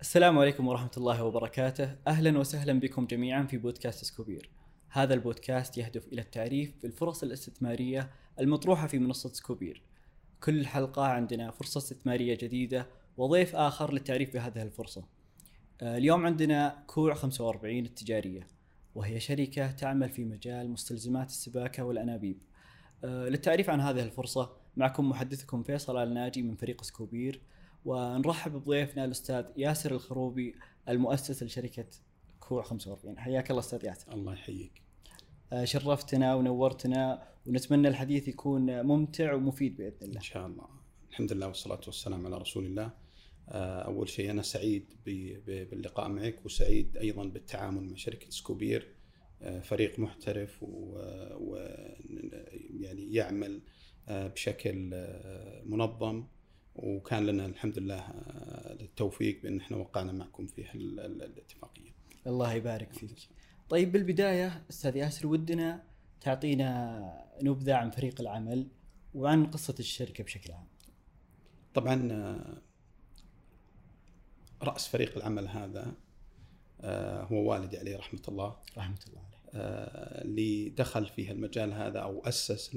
السلام عليكم ورحمة الله وبركاته، أهلا وسهلا بكم جميعا في بودكاست سكوبير. هذا البودكاست يهدف إلى التعريف بالفرص الاستثمارية المطروحة في منصة سكوبير. كل حلقة عندنا فرصة استثمارية جديدة وضيف آخر للتعريف بهذه الفرصة. آه، اليوم عندنا كوع 45 التجارية وهي شركة تعمل في مجال مستلزمات السباكة والأنابيب. آه، للتعريف عن هذه الفرصة معكم محدثكم فيصل الناجي من فريق سكوبير ونرحب بضيفنا الأستاذ ياسر الخروبي المؤسس لشركة كوع 45 حياك الله أستاذ ياسر. الله يحييك. آه، شرفتنا ونورتنا ونتمنى الحديث يكون ممتع ومفيد بإذن الله. إن شاء الله. الحمد لله والصلاة والسلام على رسول الله. آه، أول شيء أنا سعيد باللقاء معك وسعيد أيضا بالتعامل مع شركة سكوبير. آه، فريق محترف ويعني يعمل بشكل منظم. وكان لنا الحمد لله آه، التوفيق بأن إحنا وقعنا معكم في الاتفاقية. الله يبارك فيك. طيب بالبداية أستاذ ياسر ودنا تعطينا نبذة عن فريق العمل وعن قصة الشركة بشكل عام. طبعا آه، رأس فريق العمل هذا آه، هو والدي عليه رحمة الله. رحمة الله عليه. اللي دخل في المجال هذا أو أسس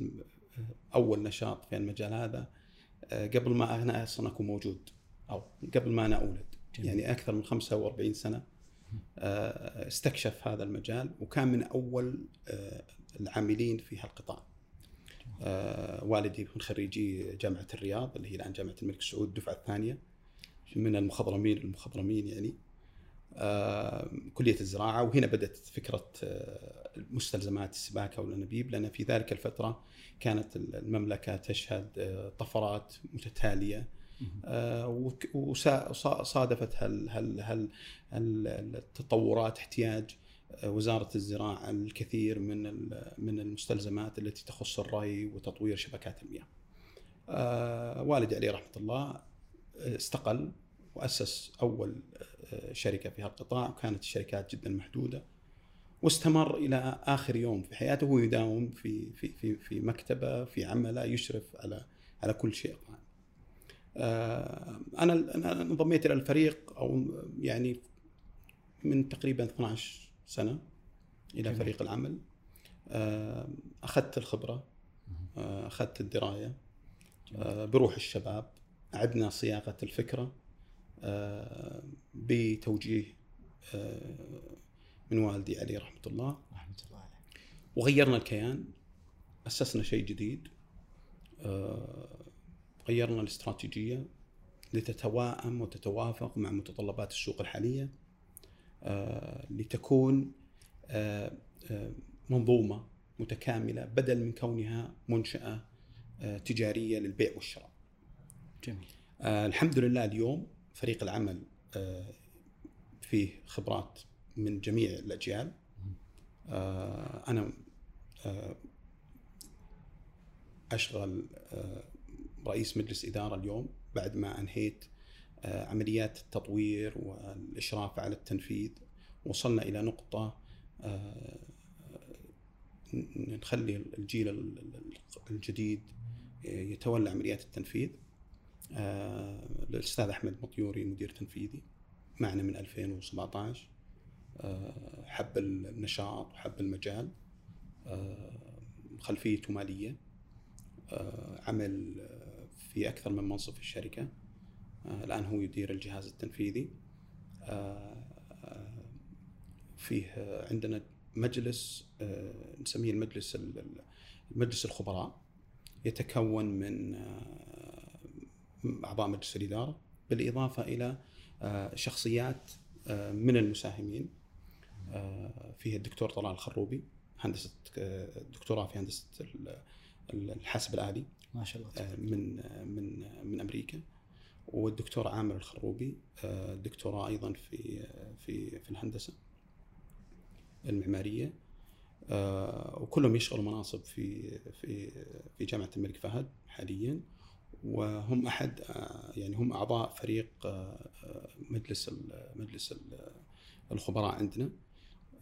أول نشاط في المجال هذا قبل ما أنا أصلا اكون موجود أو قبل ما أنا أولد جميل. يعني أكثر من 45 سنة آه، استكشف هذا المجال وكان من أول آه، العاملين في هالقطاع. والدي من خريجي جامعة الرياض اللي هي الآن جامعة الملك سعود الدفعة الثانية من المخضرمين المخضرمين يعني كلية الزراعة وهنا بدأت فكرة مستلزمات السباكه والانابيب لأن في ذلك الفترة كانت المملكة تشهد آه، طفرات متتالية آه، وصادفت التطورات احتياج آه، وزارة الزراعة الكثير من من المستلزمات التي تخص الري وتطوير شبكات المياه. والدي عليه رحمة الله استقل وأسس أول شركة في هالقطاع وكانت الشركات جدا محدودة واستمر إلى آخر يوم في حياته وهو يداوم في في في في مكتبة في عمله يشرف على على كل شيء آه، أنا أنا انضميت إلى الفريق أو يعني من تقريبا 12 سنة إلى فريق العمل. آه، أخذت الخبرة آه، أخذت الدراية بروح الشباب اعدنا صياغة الفكرة بتوجيه من والدي عليه رحمة الله رحمة الله عليه وغيرنا الكيان أسسنا شيء جديد آه، غيرنا الاستراتيجية لتتواءم وتتوافق مع متطلبات السوق الحالية آه، لتكون آه، منظومة متكاملة بدل من كونها منشأة تجارية للبيع والشراء. جميل. الحمد لله اليوم فريق العمل فيه خبرات من جميع الأجيال. آه، أنا آه، أشغل آه، رئيس مجلس إدارة اليوم بعد ما أنهيت عمليات التطوير والإشراف على التنفيذ. وصلنا إلى نقطة نخلي الجيل الجديد يتولى عمليات التنفيذ. الأستاذ أحمد مطيوري مدير تنفيذي معنا من 2017 آه، حب النشاط وحب المجال. آه، خلفيته مالية. آه، عمل في أكثر من منصب في الشركة. الآن هو يدير الجهاز التنفيذي. فيه عندنا مجلس نسميه المجلس مجلس الخبراء. يتكون من أعضاء مجلس الإدارة بالإضافة إلى شخصيات من المساهمين آه، فيه الدكتور طلال الخروبي هندسة آه، دكتوراه في هندسة الحاسب الآلي ما شاء الله. آه، من من من أمريكا والدكتور عامر الخروبي دكتوراه أيضا في في في الهندسة المعمارية وكلهم يشغلوا مناصب في في في جامعة الملك فهد حاليا. وهم أحد يعني هم أعضاء فريق مجلس مجلس الخبراء عندنا.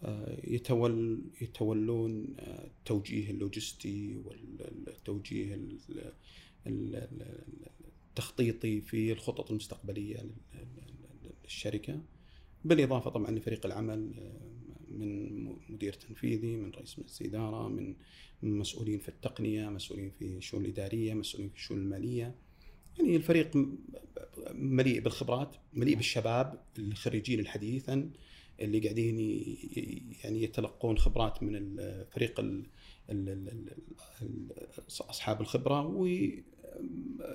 آه، يتول يتولون آه، التوجيه اللوجستي والتوجيه التخطيطي في الخطط المستقبلية الشركة بالإضافة طبعا لفريق العمل من مدير تنفيذي من رئيس مجلس اداره من مسؤولين في التقنية مسؤولين في الشؤون الإدارية مسؤولين في الشؤون المالية. يعني الفريق مليء بالخبرات مليء بالشباب الخريجين الحديثا اللي قاعدين يعني يتلقون خبرات من الفريق أصحاب الخبرة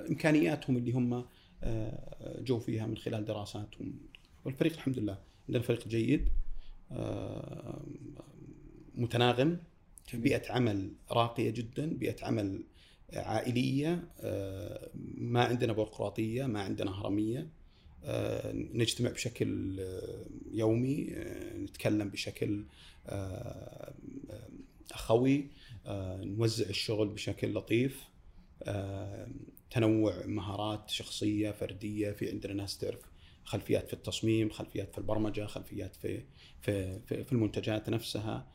وإمكانياتهم اللي هم آه، جو فيها من خلال دراساتهم. والفريق الحمد لله عندنا فريق جيد. متناغم بيئة عمل راقية جدا بيئة عمل عائلية آه، ما عندنا بيروقراطية ما عندنا هرمية نجتمع بشكل يومي نتكلم بشكل أخوي نوزع الشغل بشكل لطيف تنوع مهارات شخصية فردية في عندنا ناس تعرف خلفيات في التصميم خلفيات في البرمجة خلفيات في في في المنتجات نفسها.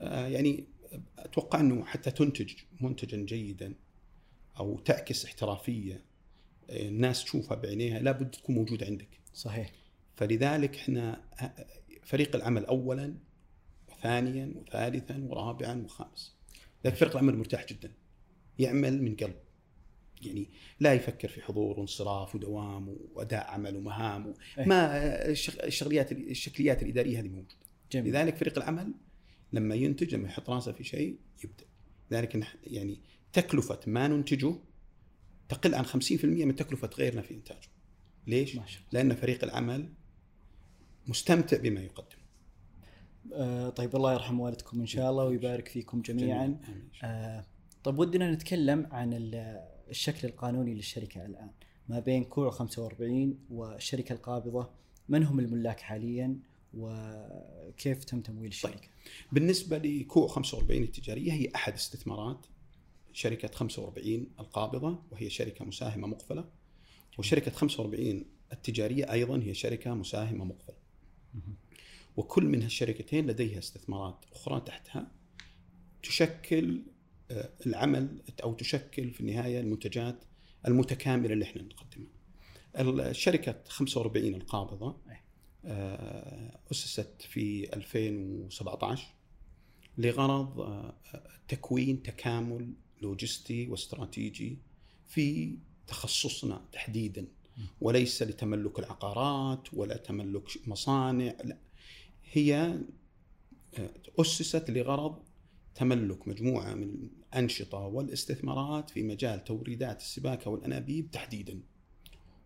يعني أتوقع إنه حتى تنتج منتجا جيدا أو تعكس احترافية الناس تشوفها بعينيها لابد تكون موجودة عندك. صحيح. فلذلك إحنا فريق العمل اولا وثانيا وثالثا ورابعا وخامس. لكن فريق العمل مرتاح جدا. يعمل من قلب. يعني لا يفكر في حضور وانصراف ودوام وأداء عمل ومهام و... إيه. ما الشغليات الشكليات الإدارية هذه موجودة جميل. لذلك فريق العمل لما ينتج لما يحط راسه في شيء يبدأ لذلك يعني تكلفة ما ننتجه تقل عن 50% من تكلفة غيرنا في إنتاجه ليش؟ ما شاء الله. لأن فريق العمل مستمتع بما يقدم آه طيب الله يرحم والدكم إن شاء الله ويبارك فيكم جميعا آه طيب ودنا نتكلم عن الشكل القانوني للشركة الآن ما بين كوع 45 والشركة القابضة من هم الملاك حاليا وكيف تم تمويل الشركة؟ طيب. بالنسبة لكوع 45 التجارية هي أحد استثمارات شركة 45 القابضة وهي شركة مساهمة مقفلة وشركة 45 التجارية أيضا هي شركة مساهمة مقفلة. وكل من هالشركتين لديها استثمارات أخرى تحتها تشكل العمل أو تشكل في النهاية المنتجات المتكاملة اللي إحنا نقدمها. الشركة 45 القابضة آه، أسست في 2017 لغرض آه، تكوين تكامل لوجستي واستراتيجي في تخصصنا تحديدا. وليس لتملك العقارات ولا تملك مصانع لا. هي أسست لغرض تملك مجموعة من الأنشطة والاستثمارات في مجال توريدات السباكة والأنابيب تحديدا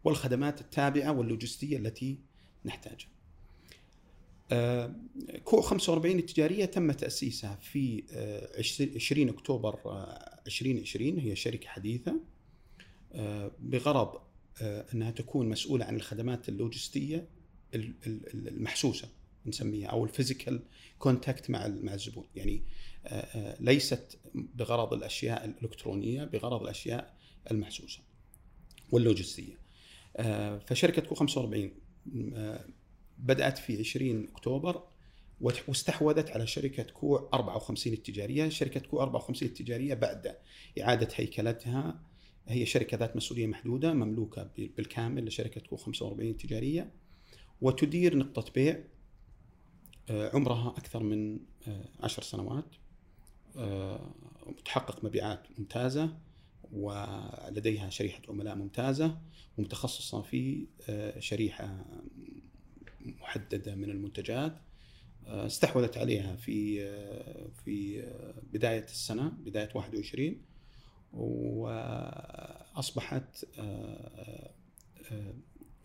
والخدمات التابعة واللوجستية التي نحتاجها. آه، كوع 45 التجارية تم تأسيسها في 20 آه، أكتوبر 2020 آه، هي شركة حديثة بغرض أنها تكون مسؤولة عن الخدمات اللوجستية المحسوسة نسميها أو ال physical contact مع مع الزبون. يعني ليست بغرض الأشياء الإلكترونية بغرض الأشياء المحسوسة واللوجستية. فشركة كو 45 بدأت في 20 أكتوبر واستحوذت على شركة كوع 54 التجارية، شركة كوع 54 التجارية بعد إعادة هيكلتها هي شركة ذات مسؤولية محدودة مملوكة بالكامل لشركة كوع 45 التجارية وتدير نقطة بيع آه، عمرها أكثر من آه، عشر سنوات تحقق آه، مبيعات ممتازة ولديها شريحة عملاء ممتازة ومتخصصة في شريحة محددة من المنتجات آه، استحوذت عليها في آه، في آه، بداية السنة بداية 21 وأصبحت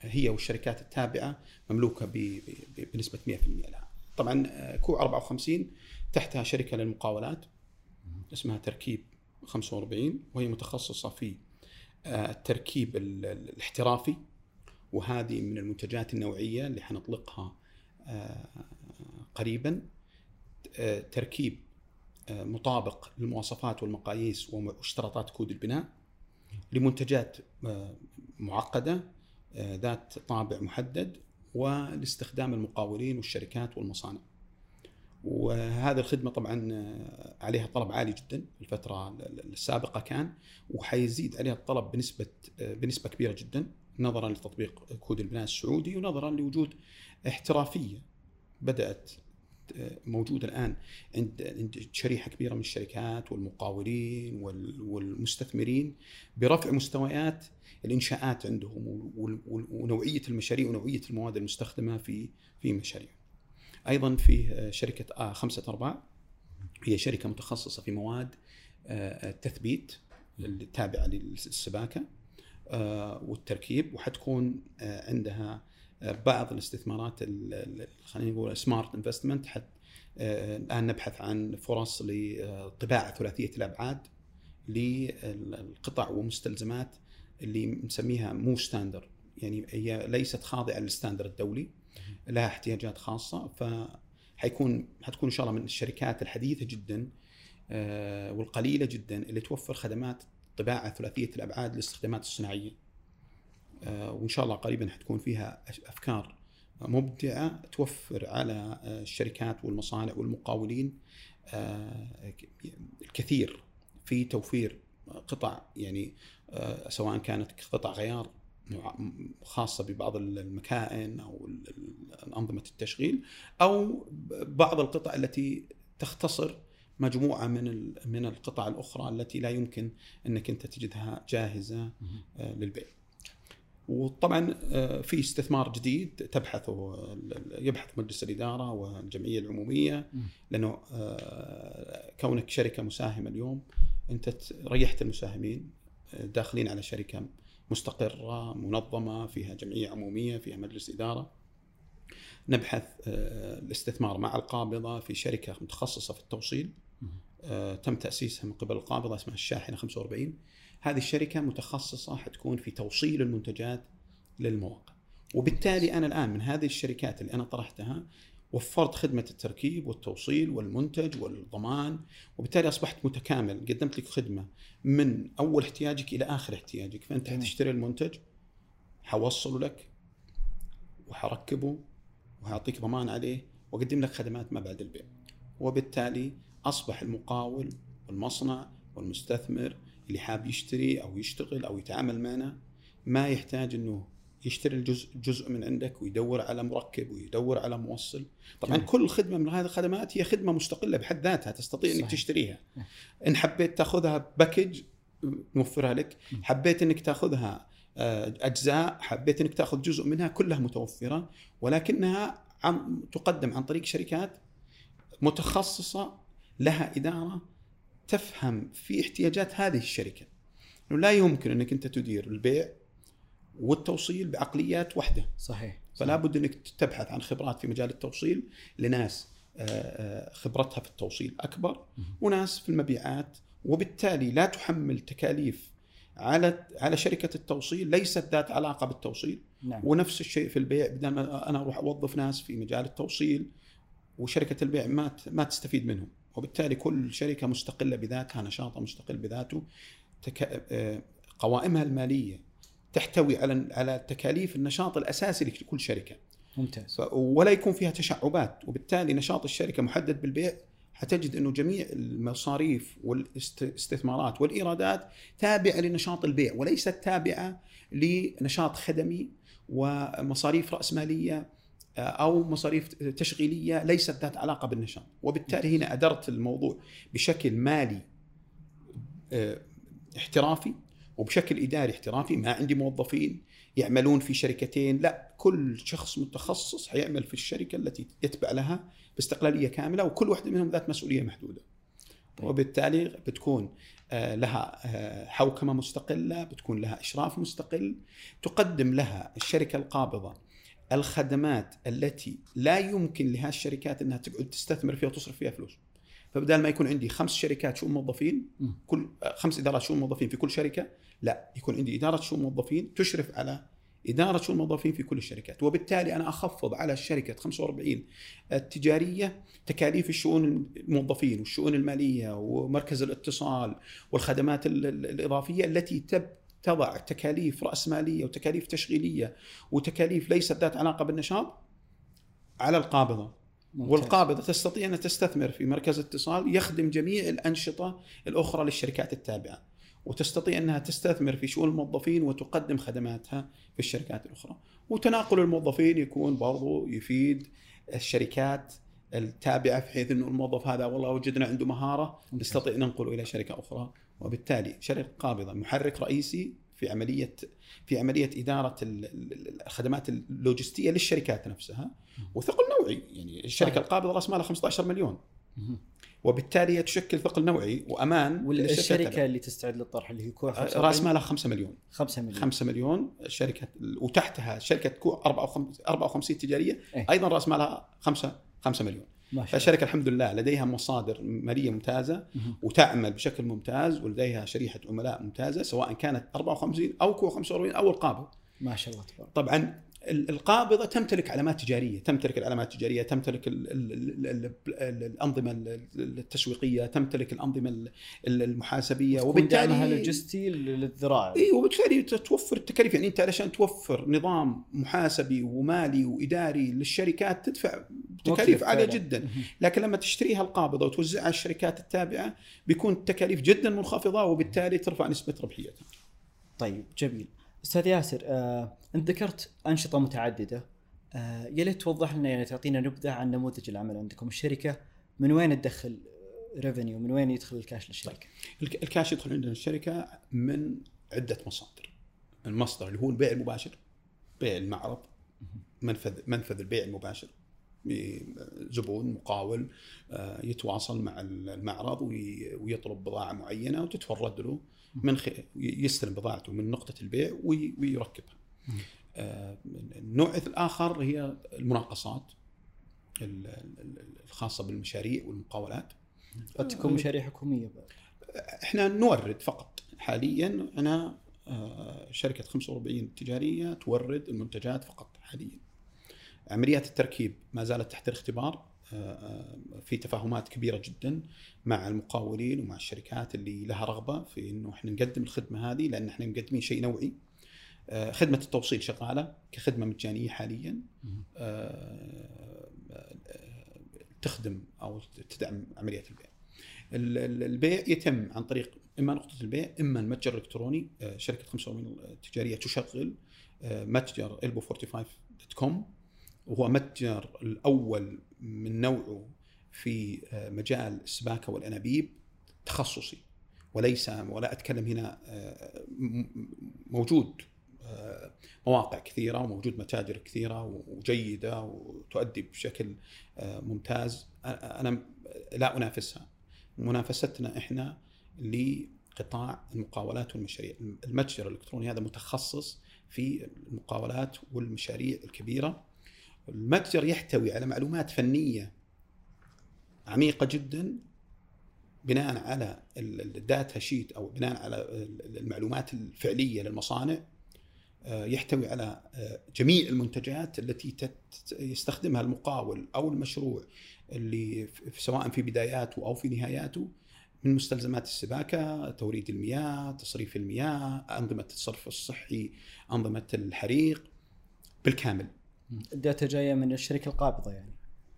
هي والشركات التابعة مملوكة بنسبة 100% لها. طبعا كو 54 تحتها شركة للمقاولات اسمها تركيب 45 وهي متخصصة في التركيب الاحترافي وهذه من المنتجات النوعية اللي حنطلقها آه، قريبا آه، تركيب آه، مطابق للمواصفات والمقاييس واشتراطات كود البناء لمنتجات معقدة ذات طابع محدد ولاستخدام المقاولين والشركات والمصانع. وهذه الخدمة طبعا عليها طلب عالي جدا الفترة السابقة كان وحيزيد عليها الطلب بنسبة بنسبة كبيرة جدا نظرا لتطبيق كود البناء السعودي ونظرا لوجود احترافية بدأت موجوده الآن عند عند شريحة كبيرة من الشركات والمقاولين والمستثمرين برفع مستويات الإنشاءات عندهم ونوعية المشاريع ونوعية المواد المستخدمة في في مشاريع. أيضا في شركة خمسة أرباع هي شركة متخصصة في مواد التثبيت التابعة للسباكة والتركيب وحتكون عندها بعض الاستثمارات خلينا نقول سمارت انفستمنت حت الآن نبحث عن فرص لطباعة ثلاثية الأبعاد للقطع ومستلزمات اللي نسميها مو standard يعني هي ليست خاضعة لل standard الدولي لها احتياجات خاصة ف حيكون حتكون إن شاء الله من الشركات الحديثة جدا والقليلة جدا اللي توفر خدمات طباعة ثلاثية الأبعاد للاستخدامات الصناعية. وإن شاء الله قريبا حتكون فيها أفكار مبدعة توفر على الشركات والمصانع والمقاولين الكثير في توفير قطع يعني سواء كانت قطع غيار خاصة ببعض المكائن أو أنظمة التشغيل أو بعض القطع التي تختصر مجموعة من من القطع الأخرى التي لا يمكن إنك أنت تجدها جاهزة للبيع. وطبعا في استثمار جديد تبحثه يبحث مجلس الإدارة والجمعية العمومية لأنه كونك شركة مساهمة اليوم أنت ريحت المساهمين داخلين على شركة مستقرة منظمة فيها جمعية عمومية فيها مجلس إدارة. نبحث الاستثمار مع القابضة في شركة متخصصة في التوصيل. تم تأسيسها من قبل القابضة اسمها الشاحنة 45 هذه الشركة متخصصة حتكون في توصيل المنتجات للمواقع. وبالتالي أنا الآن من هذه الشركات اللي أنا طرحتها وفرت خدمة التركيب والتوصيل والمنتج والضمان وبالتالي أصبحت متكامل. قدمت لك خدمة من أول احتياجك إلى آخر احتياجك. فأنت حتشتري المنتج حوصله لك وحركبه وهعطيك ضمان عليه وأقدم لك خدمات ما بعد البيع. وبالتالي أصبح المقاول والمصنع والمستثمر اللي حاب يشتري أو يشتغل أو يتعامل معنا ما يحتاج إنه يشتري الجزء جزء من عندك ويدور على مركب ويدور على موصل طبعا جميل. كل خدمة من هذه الخدمات هي خدمة مستقلة بحد ذاتها تستطيع إنك. تشتريها. إن حبيت تأخذها باكج نوفرها لك. حبيت إنك تأخذها أجزاء حبيت إنك تأخذ جزء منها كلها متوفرة ولكنها عن تقدم عن طريق شركات متخصصة لها إدارة تفهم في احتياجات هذه الشركة. إنه لا يمكن إنك أنت تدير البيع والتوصيل بعقليات واحدة صحيح, فلا بد إنك تبحث عن خبرات في مجال التوصيل لناس خبرتها في التوصيل أكبر وناس في المبيعات. وبالتالي لا تحمل تكاليف على على شركة التوصيل ليست ذات علاقة بالتوصيل. نعم. ونفس الشيء في البيع. بدل ما أنا أروح أوظف ناس في مجال التوصيل وشركة البيع ما ما تستفيد منهم. وبالتالي كل شركة مستقلة بذاتها نشاطها مستقل بذاته تك... قوائمها المالية تحتوي على على تكاليف النشاط الأساسي لكل شركة. ممتاز. ولا يكون فيها تشعبات. وبالتالي نشاط الشركة محدد بالبيع حتجد إنه جميع المصاريف والاستثمارات والإيرادات تابعة لنشاط البيع وليست تابعة لنشاط خدمي ومصاريف رأسمالية أو مصاريف تشغيلية ليست ذات علاقة بالنشاط. وبالتالي هنا أدرت الموضوع بشكل مالي احترافي وبشكل إداري احترافي. ما عندي موظفين يعملون في شركتين. لا كل شخص متخصص حيعمل في الشركة التي يتبع لها باستقلالية كاملة وكل واحدة منهم ذات مسؤولية محدودة. طيب. وبالتالي بتكون لها حوكمة مستقلة بتكون لها إشراف مستقل تقدم لها الشركة القابضة الخدمات التي لا يمكن لهذه الشركات إنها تقعد تستثمر فيها وتصرف فيها فلوس. فبدال ما يكون عندي خمس شركات شؤون موظفين كل خمس إدارات شؤون موظفين في كل شركة لا يكون عندي إدارة شؤون موظفين تشرف على إدارة شؤون الموظفين في كل الشركات. وبالتالي أنا أخفض على الشركة 45 التجارية تكاليف الشؤون الموظفين والشؤون المالية ومركز الاتصال والخدمات الإضافية التي تب تضع تكاليف راسماليه وتكاليف تشغيلية وتكاليف ليست ذات علاقة بالنشاط على القابضة. ممتاز. والقابضة تستطيع أن تستثمر في مركز اتصال يخدم جميع الأنشطة الأخرى للشركات التابعة وتستطيع أنها تستثمر في شؤون الموظفين وتقدم خدماتها في الشركات الأخرى. وتناقل الموظفين يكون برضو يفيد الشركات التابعة بحيث إنه الموظف هذا والله وجدنا عنده مهارة نستطيع ننقله إلى شركة أخرى. وبالتالي شركه قابضة محرك رئيسي في عمليه في عملية إدارة ال- ال- الخدمات اللوجستية للشركات نفسها وثقل نوعي. يعني الشركة صحيح. القابضة رأس مالها 15 مليون. وبالتالي هي تشكل ثقل نوعي وأمان والشركة اللي تستعد للطرح اللي هي كوع رأس مالها 5 مليون. 5 مليون. 5 مليون. شركة وتحتها شركة كو 54 54 تجارية. إيه. أيضا رأس مالها 5 5 مليون. فالشركة الحمد لله لديها مصادر مالية ممتازة. وتعمل بشكل ممتاز ولديها شريحة عملاء ممتازة سواء كانت 54 أو كو 45 أو القابض ما شاء الله تبارك طبعا القابضة تمتلك علامات تجارية، تمتلك العلامات التجارية، تمتلك ال ال ال ال ال الأنظمة ال- التسويقية، تمتلك الأنظمة ال- ال- المحاسبية وبالتالي دعمها لوجستي للذراع اي وبالتالي توفر التكاليف يعني أنت علشان توفر نظام محاسبي ومالي وإداري للشركات تدفع تكاليف عالية. جدا. لكن لما تشتريها القابضة وتوزعها على الشركات التابعة بيكون التكاليف جدا منخفضة وبالتالي ترفع نسبة ربحيتها. طيب جميل أستاذ ياسر آه، انت ذكرت أنشطة متعددة آه، يا ليت توضح لنا يعني تعطينا نبذة عن نموذج العمل عندكم. الشركة من وين تدخل revenue من وين يدخل الكاش للشركة؟ ال ca- ال cash يدخل عندنا الشركة من عدة مصادر. المصدر اللي هو البيع المباشر بيع المعرض منفذ منفذ البيع المباشر. زبون مقاول آه، يتواصل مع المعرض وي- ويطلب بضاعة معينة وتتورد له من خ... يستلم بضاعته من نقطة البيع وي- ويركبها. آه، النوع الآخر هي المناقصات ال- ال- الخاصة بالمشاريع والمقاولات. قد تكون مشاريع حكومية بعد. إحنا نورد فقط حاليا أنا آه، شركة 45 تجاريه تورد المنتجات فقط حاليا. عمليات التركيب ما زالت تحت الاختبار آه، آه، في تفاهمات كبيرة جدا مع المقاولين ومع الشركات اللي لها رغبة في إنه إحنا نقدم الخدمة هذه لأن إحنا مقدمين شيء نوعي. آه، خدمة التوصيل شغالة كخدمة مجانية حاليا. آه، آه، تخدم أو تدعم عمليه البيع. ال- ال- البيع يتم عن طريق إما نقطة البيع إما المتجر الإلكتروني شركة 45 التجاريه تشغل متجر البو 45 دوت كوم وهو متجر الأول من نوعه في مجال السباكة والأنابيب تخصصي وليس ولا أتكلم هنا موجود مواقع كثيرة وموجود متاجر كثيرة وجيدة وتؤدي بشكل آه، ممتاز. أنا لا أنافسها. منافستنا إحنا لقطاع المقاولات والمشاريع. المتجر الإلكتروني هذا متخصص في المقاولات والمشاريع الكبيرة. المتجر يحتوي على معلومات فنية عميقة جدا بناء على ال- ال data sheet أو بناء على ال- المعلومات الفعلية للمصانع. آه، يحتوي على آه، جميع المنتجات التي يستخدمها المقاول أو المشروع اللي سواء في بداياته أو في نهاياته من مستلزمات السباكة، توريد المياه، تصريف المياه، أنظمة الصرف الصحي، أنظمة الحريق بالكامل. الداتا جاية من الشركة القابضة يعني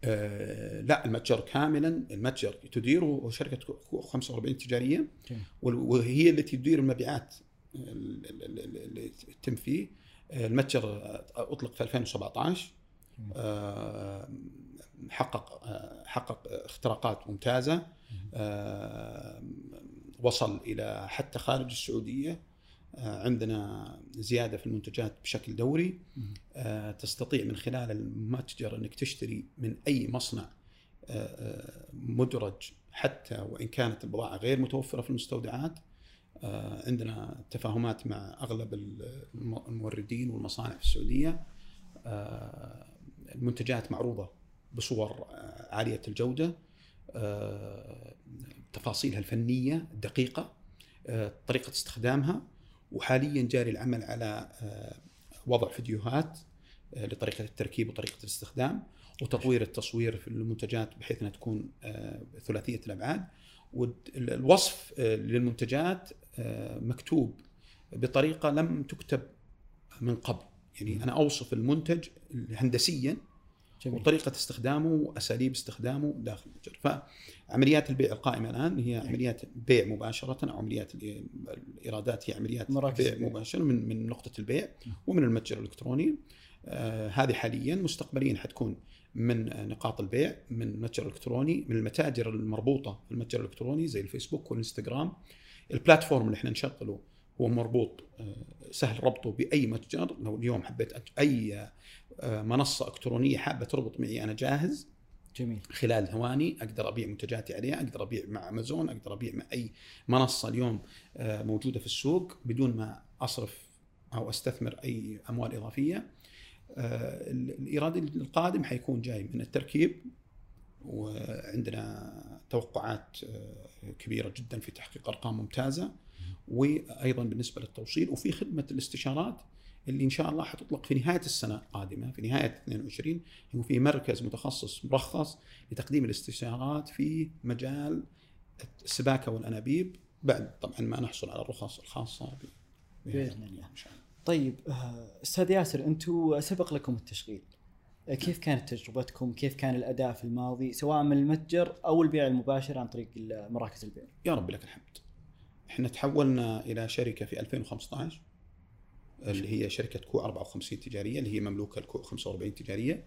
آه لا المتجر كاملا المتجر تديره شركة كو- 45 تجاريه وهي التي تدير المبيعات ال- ال- ال- اللي تتم فيه. المتجر أطلق في 2017 آه، حقق آه، حقق اختراقات ممتازة. آه، وصل إلى حتى خارج السعودية. عندنا زيادة في المنتجات بشكل دوري. تستطيع من خلال المتجر أنك تشتري من أي مصنع مدرج حتى وإن كانت البضاعة غير متوفرة في المستودعات. عندنا تفاهمات مع أغلب الم- الموردين والمصانع في السعودية. آه، المنتجات معروضة بصور آه، عالية الجودة. آه، تفاصيلها الفنية الدقيقه آه، طريقة استخدامها وحاليا جاري العمل على آه، وضع فيديوهات آه، لطريقة التركيب وطريقة الاستخدام وتطوير التصوير في المنتجات بحيث إنها تكون آه، ثلاثية الأبعاد. والوصف آه، للمنتجات آه، مكتوب بطريقة لم تكتب من قبل. يعني أنا أوصف المنتج هندسيا جميل. وطريقة استخدامه وأساليب استخدامه داخل المتجر. فعمليات البيع القائمة الآن هي عمليات بيع مباشرة أو عمليات ال- الإيرادات هي عمليات مراكز بيع. مباشرة من من نقطة البيع ومن المتجر الإلكتروني. آه هذه حاليا مستقبليا حتكون من نقاط البيع من المتجر الالكتروني من المتاجر المربوطة في المتجر الإلكتروني زي الفيسبوك والإنستغرام. البلاتفورم اللي إحنا نشغله هو مربوط آه، سهل ربطه بأي متجر. لو اليوم حبيت أي آه، منصة إلكترونية حابة تربط معي أنا جاهز. جميل. خلال ثواني أقدر أبيع منتجاتي عليها أقدر أبيع مع أمازون أقدر أبيع مع أي منصة اليوم آه، موجودة في السوق بدون ما أصرف أو أستثمر أي أموال إضافية. ال- الايراد القادم حيكون جاي من التركيب. وعندنا توقعات آه، كبيرة جدا في تحقيق أرقام ممتازة وأيضا بالنسبة للتوصيل وفي خدمة الاستشارات اللي إن شاء الله حتطلق في نهاية السنة القادمة في نهاية 22 يكون في مركز متخصص مرخص لتقديم الاستشارات في مجال السباكة والأنابيب. بعد طبعا ما نحصل على الرخص الخاصة باذن الله. طيب آه، أستاذ ياسر أنتم سبق لكم التشغيل. كيف كانت تجربتكم؟ كيف كان الأداء في الماضي سواء من المتجر أو البيع المباشر عن طريق مراكز البيع؟ يا رب لك الحمد. إحنا تحولنا إلى شركة في 2015 اللي هي شركة كو 54 تجارية اللي هي مملوكة الكو 45 تجارية.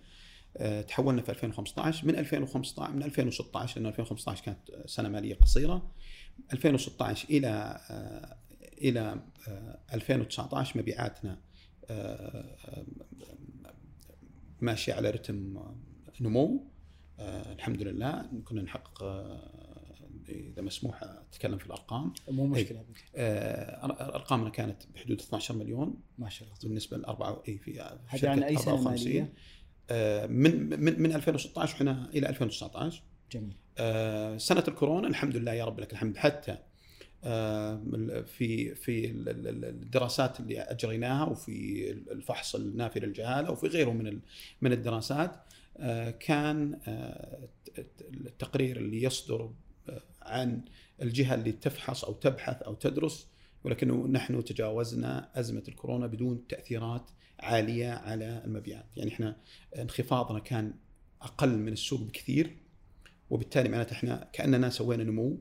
آه، تحولنا في 2015 من 2015 من 2016 لأن 2015 كانت سنة مالية قصيرة 2016 إلى آه، إلى آه، 2019 مبيعاتنا آه، آه، ماشيه على رتم نمو. آه الحمد لله كنا نحقق آه إذا مسموح أتكلم في الأرقام. مو مشكلة. أبد. آه ارقامنا كانت بحدود 12 مليون. ما شاء الله. بالنسبة للأربعة اي في هذا عن أي سنة 54. مالية؟ آه من من من 2016 إحنا إلى 2019 جميل. آه، سنة الكورونا الحمد لله يا رب لك الحمد. حتى في في ال- الدراسات اللي أجريناها وفي الفحص النافي للجهالة وفي غيره من من الدراسات آه، كان آه، التقرير اللي يصدر آه، عن الجهة اللي تفحص أو تبحث أو تدرس ولكنه نحن تجاوزنا أزمة الكورونا بدون تأثيرات عالية على المبيعات، يعني إحنا انخفاضنا كان أقل من السوق بكثير وبالتالي معناته إحنا كأننا سوينا نمو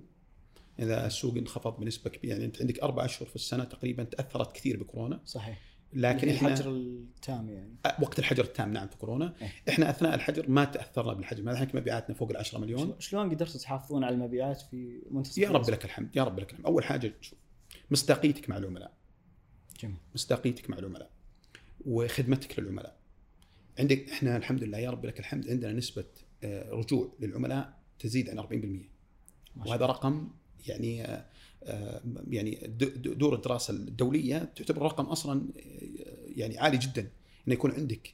إذا السوق انخفض بنسبة كبيرة يعني أنت عندك أربع أشهر في السنة تقريبا تأثرت كثير بكورونا. صحيح. لكن إحنا الحجر التام يعني. وقت الحجر التام نعم في كورونا. إيه. إحنا أثناء الحجر ما تأثرنا بالحجر ما الحين مبيعاتنا فوق ال 10 مليون شلون- قدرتوا تحافظون على المبيعات في منتصف يا رب؟ لك الحمد يا رب لك الحمد. أول حاجة شوف مصداقيتك مع العملاء. جميل. مصداقيتك مع العملاء. وخدمتك للعملاء. عندك إحنا الحمد لله يا رب لك الحمد عندنا نسبة آه، رجوع للعملاء تزيد عن 40% ما شاء وهذا رقم يعني آه، آه، يعني دور الدراسة الدولية تعتبر رقم أصلا آه، يعني عالي جدا إنه يكون عندك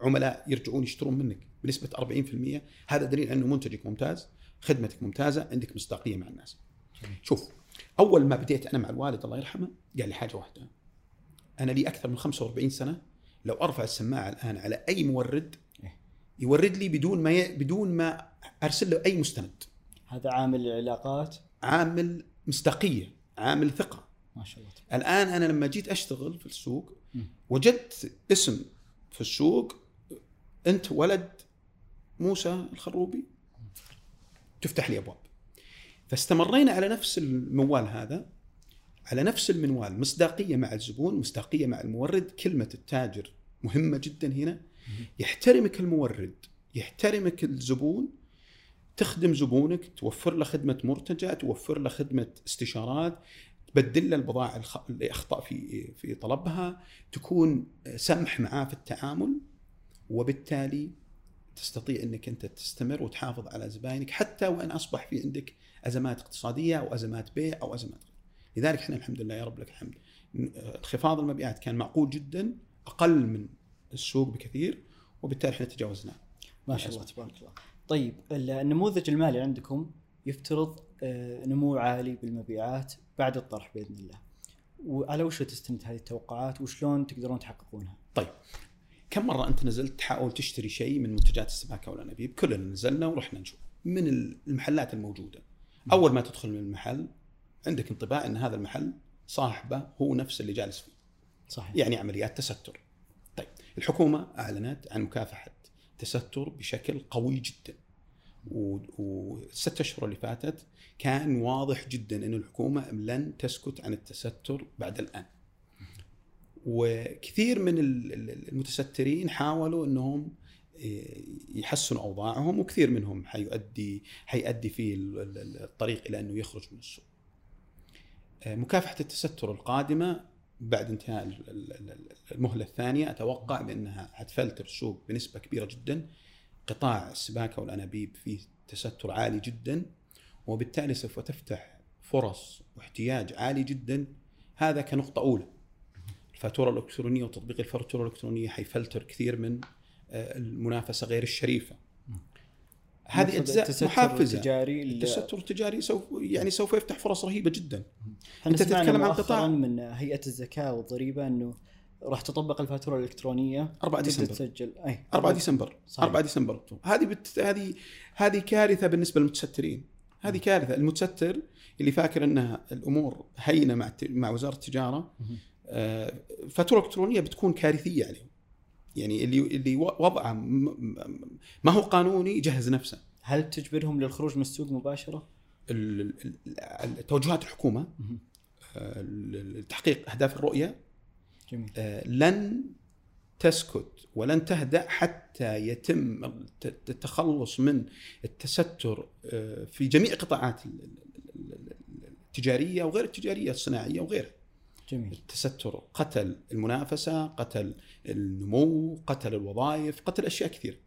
عملاء يرجعون يشترون منك بنسبة 40% هذا دليل أنه منتجك ممتاز خدمتك ممتازة عندك مصداقية مع الناس. شوف أول ما بديت أنا مع الوالد الله يرحمه قال لي حاجة واحدة أنا لي أكثر من 45 سنة لو أرفع السماعة الآن على أي مورد إيه. يورد لي بدون ما ي... بدون ما أرسل له أي مستند هذا عامل العلاقات عامل مصداقية عامل ثقة. ما شاء الله. الآن أنا لما جيت أشتغل في السوق. وجدت اسم في السوق أنت ولد موسى الخروبي. تفتح لي أبواب. فاستمرينا على نفس الموال هذا على نفس المنوال. مصداقية مع الزبون مصداقية مع المورد. كلمة التاجر مهمة جدا هنا. يحترمك المورد يحترمك الزبون تخدم زبونك توفر له خدمة مرتجع توفر له خدمة استشارات تبدل له البضائع اللي اخطا في في طلبها تكون سمح معاه في التعامل وبالتالي تستطيع إنك أنت تستمر وتحافظ على زباينك حتى وإن أصبح في عندك أزمات اقتصادية أو أزمات بيع أو أزمات غير. لذلك إحنا الحمد لله يا رب لك الحمد. انخفاض المبيعات كان معقول جدا أقل من السوق بكثير وبالتالي إحنا تجاوزناه. ما شاء الله تبارك الله. طيب النموذج المالي عندكم يفترض آه، نمو عالي بالمبيعات بعد الطرح بإذن الله. وعلى وش تستند هذه التوقعات؟ وشلون تقدرون تحققونها؟ طيب كم مرة أنت نزلت تحاول تشتري شيء من منتجات السباكه والانابيب كلنا نزلنا ورحنا نشوف. من المحلات الموجودة؟ أول ما تدخل من المحل عندك انطباع إن هذا المحل صاحبه هو نفس اللي جالس فيه. صحيح. يعني عمليات تستر. طيب الحكومة أعلنت عن مكافحة التستر بشكل قوي جدا والست أشهر اللي فاتت كان واضح جدا ان الحكومة لن تسكت عن التستر بعد الآن. وكثير من ال- ال- المتسترين حاولوا إنهم إيه، يحسنوا أوضاعهم وكثير منهم حيؤدي حيؤدي في ال- ال- الطريق إلى إنه يخرج من السوق. آه، مكافحة التستر القادمة بعد انتهاء ال- ال- ال- المهلة الثانية أتوقع بأنها حتفلتر السوق بنسبة كبيرة جدا. قطاع السباكة والأنابيب فيه تستر عالي جدا وبالتالي سوف تفتح فرص واحتياج عالي جدا هذا كنقطة أولى. الفاتورة الإلكترونية وتطبيق الفاتورة الإلكترونية حيفلتر كثير من آه، المنافسة غير الشريفة. هذه أجزاء محفزه التجاري التستر التجاري سوف يعني سوف يفتح فرص رهيبة جدا. سمعنا تتكلم عن قطاع. من هيئة الزكاة والضريبه أنه راح تطبق الفاتورة الإلكترونية 4 تبدأ ديسمبر. تسجل. أي. 4 ديسمبر. صحيح. 4 ديسمبر. هذه بت... هذه هذه كارثة بالنسبة للمتسترين. هذه كارثة. المتستر اللي فاكر أنها الأمور هينة مع مع وزارة التجارة آه، فاتورة إلكترونية بتكون كارثية عليهم. يعني اللي اللي وضعه ما هو قانوني يجهز نفسه. هل تجبرهم للخروج من السوق مباشرة؟ توجهات الحكومة آه، لتحقيق أهداف الرؤية جميل. آه، لن تسكت ولن تهدأ حتى يتم الت- التخلص من التستر آه، في جميع قطاعات ال- ال- ال- التجارية وغير التجارية الصناعية وغيرها. جميل. التستر قتل المنافسة قتل النمو قتل الوظائف قتل أشياء كثير.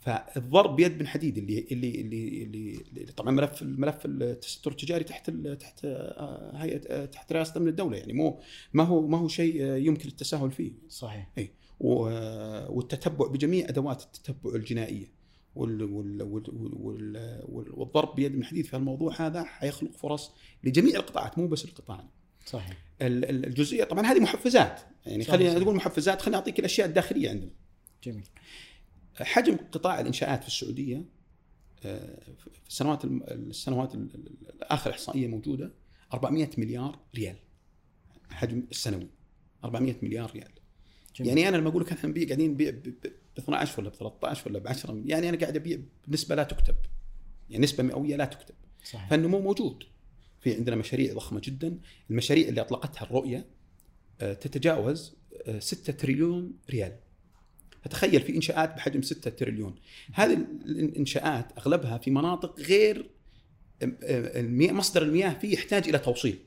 فالضرب بيد من حديد اللي اللي اللي, اللي, طبعا ملف الملف التستر التجاري تحت تحت آه، هيئة آه، تحت رئاسة أمن الدولة يعني مو ما هو ما هو شيء آه، يمكن التساهل فيه. صحيح. و- والتتبع بجميع أدوات التتبع الجنائية. وال وال وال وال وال والضرب بيد من حديد في الموضوع هذا حيخلق فرص لجميع القطاعات مو بس القطاع. صحيح. الجزئية. طبعا هذه محفزات. يعني خلينا. نقول محفزات خلينا نعطيك الأشياء الداخلية عندنا. جميل. حجم قطاع الإنشاءات في السعودية آه، في السنوات السنوات ال- ال- اخر إحصائية موجودة 400 مليار ريال. حجم السنوي 400 مليار ريال. جميل. يعني أنا لما أقول لك إحنا نبيع قاعدين نبيع ب 12 ولا ب 13 ولا ب 10 يعني أنا قاعد أبيع بنسبة لا تكتب. يعني نسبة مئوية لا تكتب. صحيح. فالنمو موجود. في عندنا مشاريع ضخمة جدا. المشاريع اللي أطلقتها الرؤية آه، تتجاوز آه، 6 تريليون ريال. فتخيل في إنشاءات بحجم 6 تريليون. هذه الإنشاءات أغلبها في مناطق غير آه، آه، مصدر المياه فيه يحتاج إلى توصيل.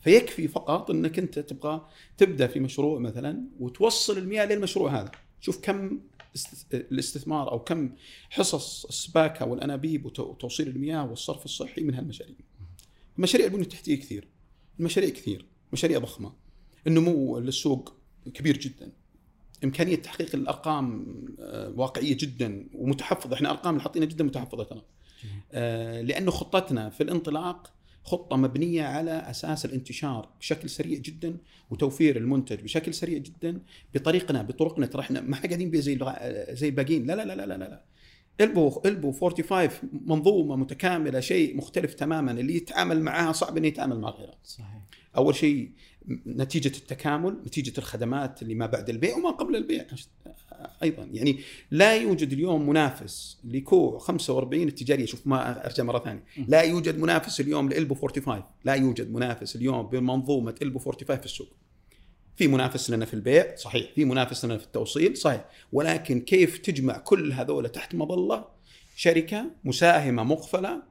فيكفي فقط إنك أنت تبغى تبدأ في مشروع مثلا وتوصل المياه للمشروع هذا. شوف كم است- الاستثمار أو كم حصص السباكة والأنابيب وت- وتوصيل المياه والصرف الصحي من هالمشاريع. مشاريع البنيه التحتيه كثير. المشاريع كثير، مشاريع ضخمة. النمو للسوق كبير جدا. إمكانية تحقيق الأرقام آه، واقعية جدا ومتحفظة، إحنا أرقام اللي حاطينها جدا متحفظة ترى. آه، لأنه خطتنا في الانطلاق خطة مبنية على أساس الانتشار بشكل سريع جدا وتوفير المنتج بشكل سريع جدا بطريقنا بطرقنا ترى إحنا ما إحنا قاعدين زي الغ- زي الباقيين لا لا لا لا لا لا إلبو إلبو 45 منظومة متكاملة شيء مختلف تماما. اللي يتعامل معها صعب إنه يتعامل مع غيرها. صحيح. أول شيء نتيجة التكامل نتيجة الخدمات اللي ما بعد البيع وما قبل البيع. أيضا يعني لا يوجد اليوم منافس لكو 45 التجارية. شوف ما أرجع مرة ثانية. لا يوجد منافس اليوم لإلبو 45 لا يوجد منافس اليوم بمنظومة إلبو 45 في السوق. في منافس لنا في البيع صحيح. في منافس لنا في التوصيل صحيح. ولكن كيف تجمع كل هذول تحت مظلة؟ شركة مساهمة مقفلة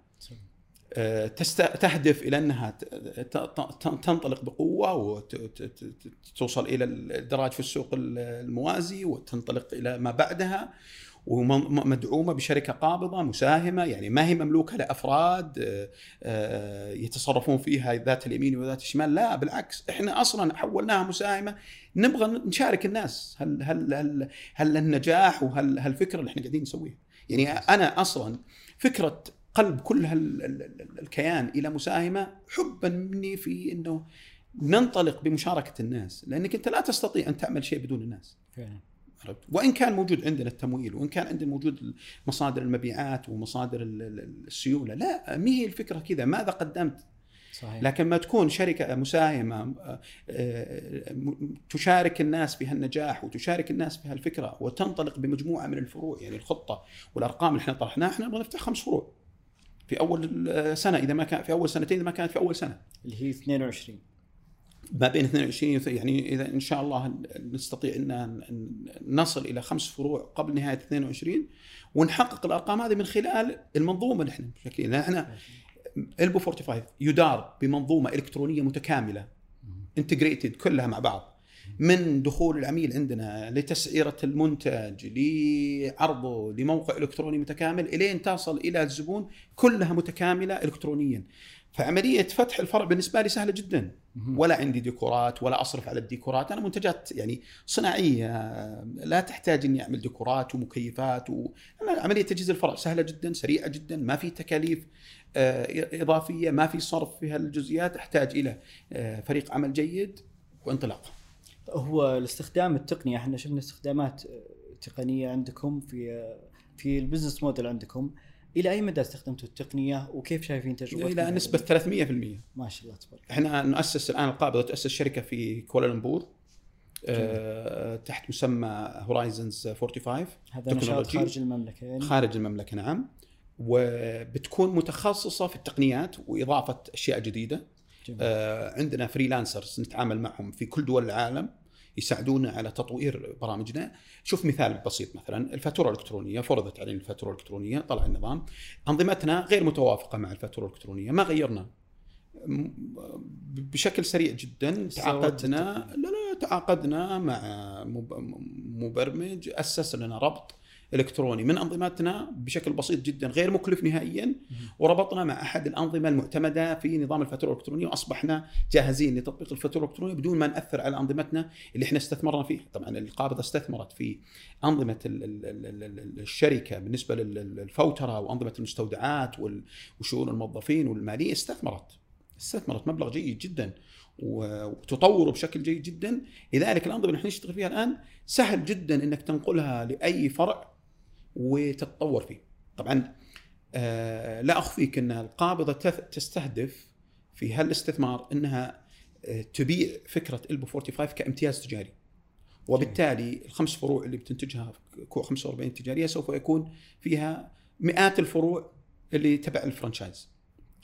آه،. تهدف إلى أنها تنطلق بقوة وتوصل إلى الدراج في السوق الموازي وتنطلق إلى ما بعدها. ومدعومة بشركة قابضة مساهمة يعني ما هي مملوكة لأفراد آه، آه، يتصرفون فيها ذات اليمين وذات الشمال. لا بالعكس إحنا أصلا حولناها مساهمة. نبغى نشارك الناس. هل هل هل هل النجاح وهل هالفكره اللي إحنا قاعدين نسويها يعني أنا أصلا فكرة قلب كل هالكيان إلى مساهمة حبا مني في إنه ننطلق بمشاركة الناس. لأنك أنت لا تستطيع أن تعمل شيء بدون الناس. فعلا. عرفت؟ وإن كان موجود عندنا التمويل وإن كان عندنا موجود مصادر المبيعات ومصادر ال- ال- السيولة لا ما هي الفكرة كذا ماذا قدمت؟ صحيح. لكن ما تكون شركة مساهمة آه، تشارك الناس في هالنجاح وتشارك الناس في هالفكرة وتنطلق بمجموعة من الفروع يعني الخطة والأرقام اللي إحنا طرحناها إحنا نبغى نفتح خمس فروع في أول آه، سنة إذا ما كان في أول سنتين إذا ما كانت في أول سنة. اللي هي 22 ما بين 22 وث- يعني إذا إن شاء الله نستطيع إن نصل إلى خمس فروع قبل نهاية 22 ونحقق الأرقام هذه من خلال المنظومة اللي إحنا مشكلين لأن إحنا البو 45 يدار بمنظومة إلكترونية متكاملة انتجريتد كلها مع بعض من دخول العميل عندنا لتسعيرة المنتج لعرضه لموقع إلكتروني متكامل إلين تصل إلى الزبون كلها متكاملة الكترونيا. فعملية فتح الفرع بالنسبة لي سهلة جدا. ولا عندي ديكورات ولا أصرف على الديكورات. أنا منتجات يعني صناعية لا تحتاج إني أعمل ديكورات ومكيفات و... عملية تجهيز الفرع سهلة جدا سريعة جدا ما في تكاليف آه، إضافية ما في صرف في هالجزئيات أحتاج إلى آه، فريق عمل جيد وانطلاق. هو الاستخدام التقنيه إحنا شفنا استخدامات آه، تقنية عندكم في في ال business model عندكم. إلى أي مدى استخدمتوا التقنية وكيف شايفين تجربتكم إلى في نسبة 300% ما شاء الله تبارك إحنا نؤسس الآن القابضه تؤسس شركة في كوالالمبور آه، تحت مسمى Horizons 45 هذا نشاط. خارج المملكة يعني؟ خارج المملكة نعم. وبتكون متخصصة في التقنيات وإضافة أشياء جديدة. جميل. آه، عندنا freelancers نتعامل معهم في كل دول العالم. يساعدونا على تطوير برامجنا. شوف مثال بسيط مثلا الفاتورة الإلكترونية فرضت علينا الفاتورة الإلكترونية طلع النظام. أنظمتنا غير متوافقة مع الفاتورة الإلكترونية ما غيرنا. بشكل سريع جدا تعاقدنا لا لا تعاقدنا مع مب- مبرمج أسس لنا ربط إلكتروني من أنظمتنا بشكل بسيط جدا غير مكلف نهائيا. وربطنا مع أحد الأنظمة المعتمدة في نظام الفاتوره الإلكترونية وأصبحنا جاهزين لتطبيق الفاتوره الإلكترونية بدون ما نأثر على أنظمتنا اللي إحنا استثمرنا فيها، طبعا القابضة استثمرت في أنظمة ال- ال- ال- ال- الشركة بالنسبة لل- للفوتره وأنظمة المستودعات وشؤون الموظفين والمالية استثمرت. استثمرت مبلغ جيد جدا وتطوره بشكل جيد جدا. لذلك الأنظمة اللي إحنا نشتغل فيها الآن سهل جدا إنك تنقلها لأي فرع وتتطور فيه. طبعا آه، لا أخفيك إن القابضة تستهدف في هالاستثمار إنها آه، تبيع فكرة إلبو 45 كامتياز تجاري. وبالتالي الخمس فروع اللي بتنتجها كو 45 تجارية سوف يكون فيها مئات الفروع اللي تبع الفرنشايز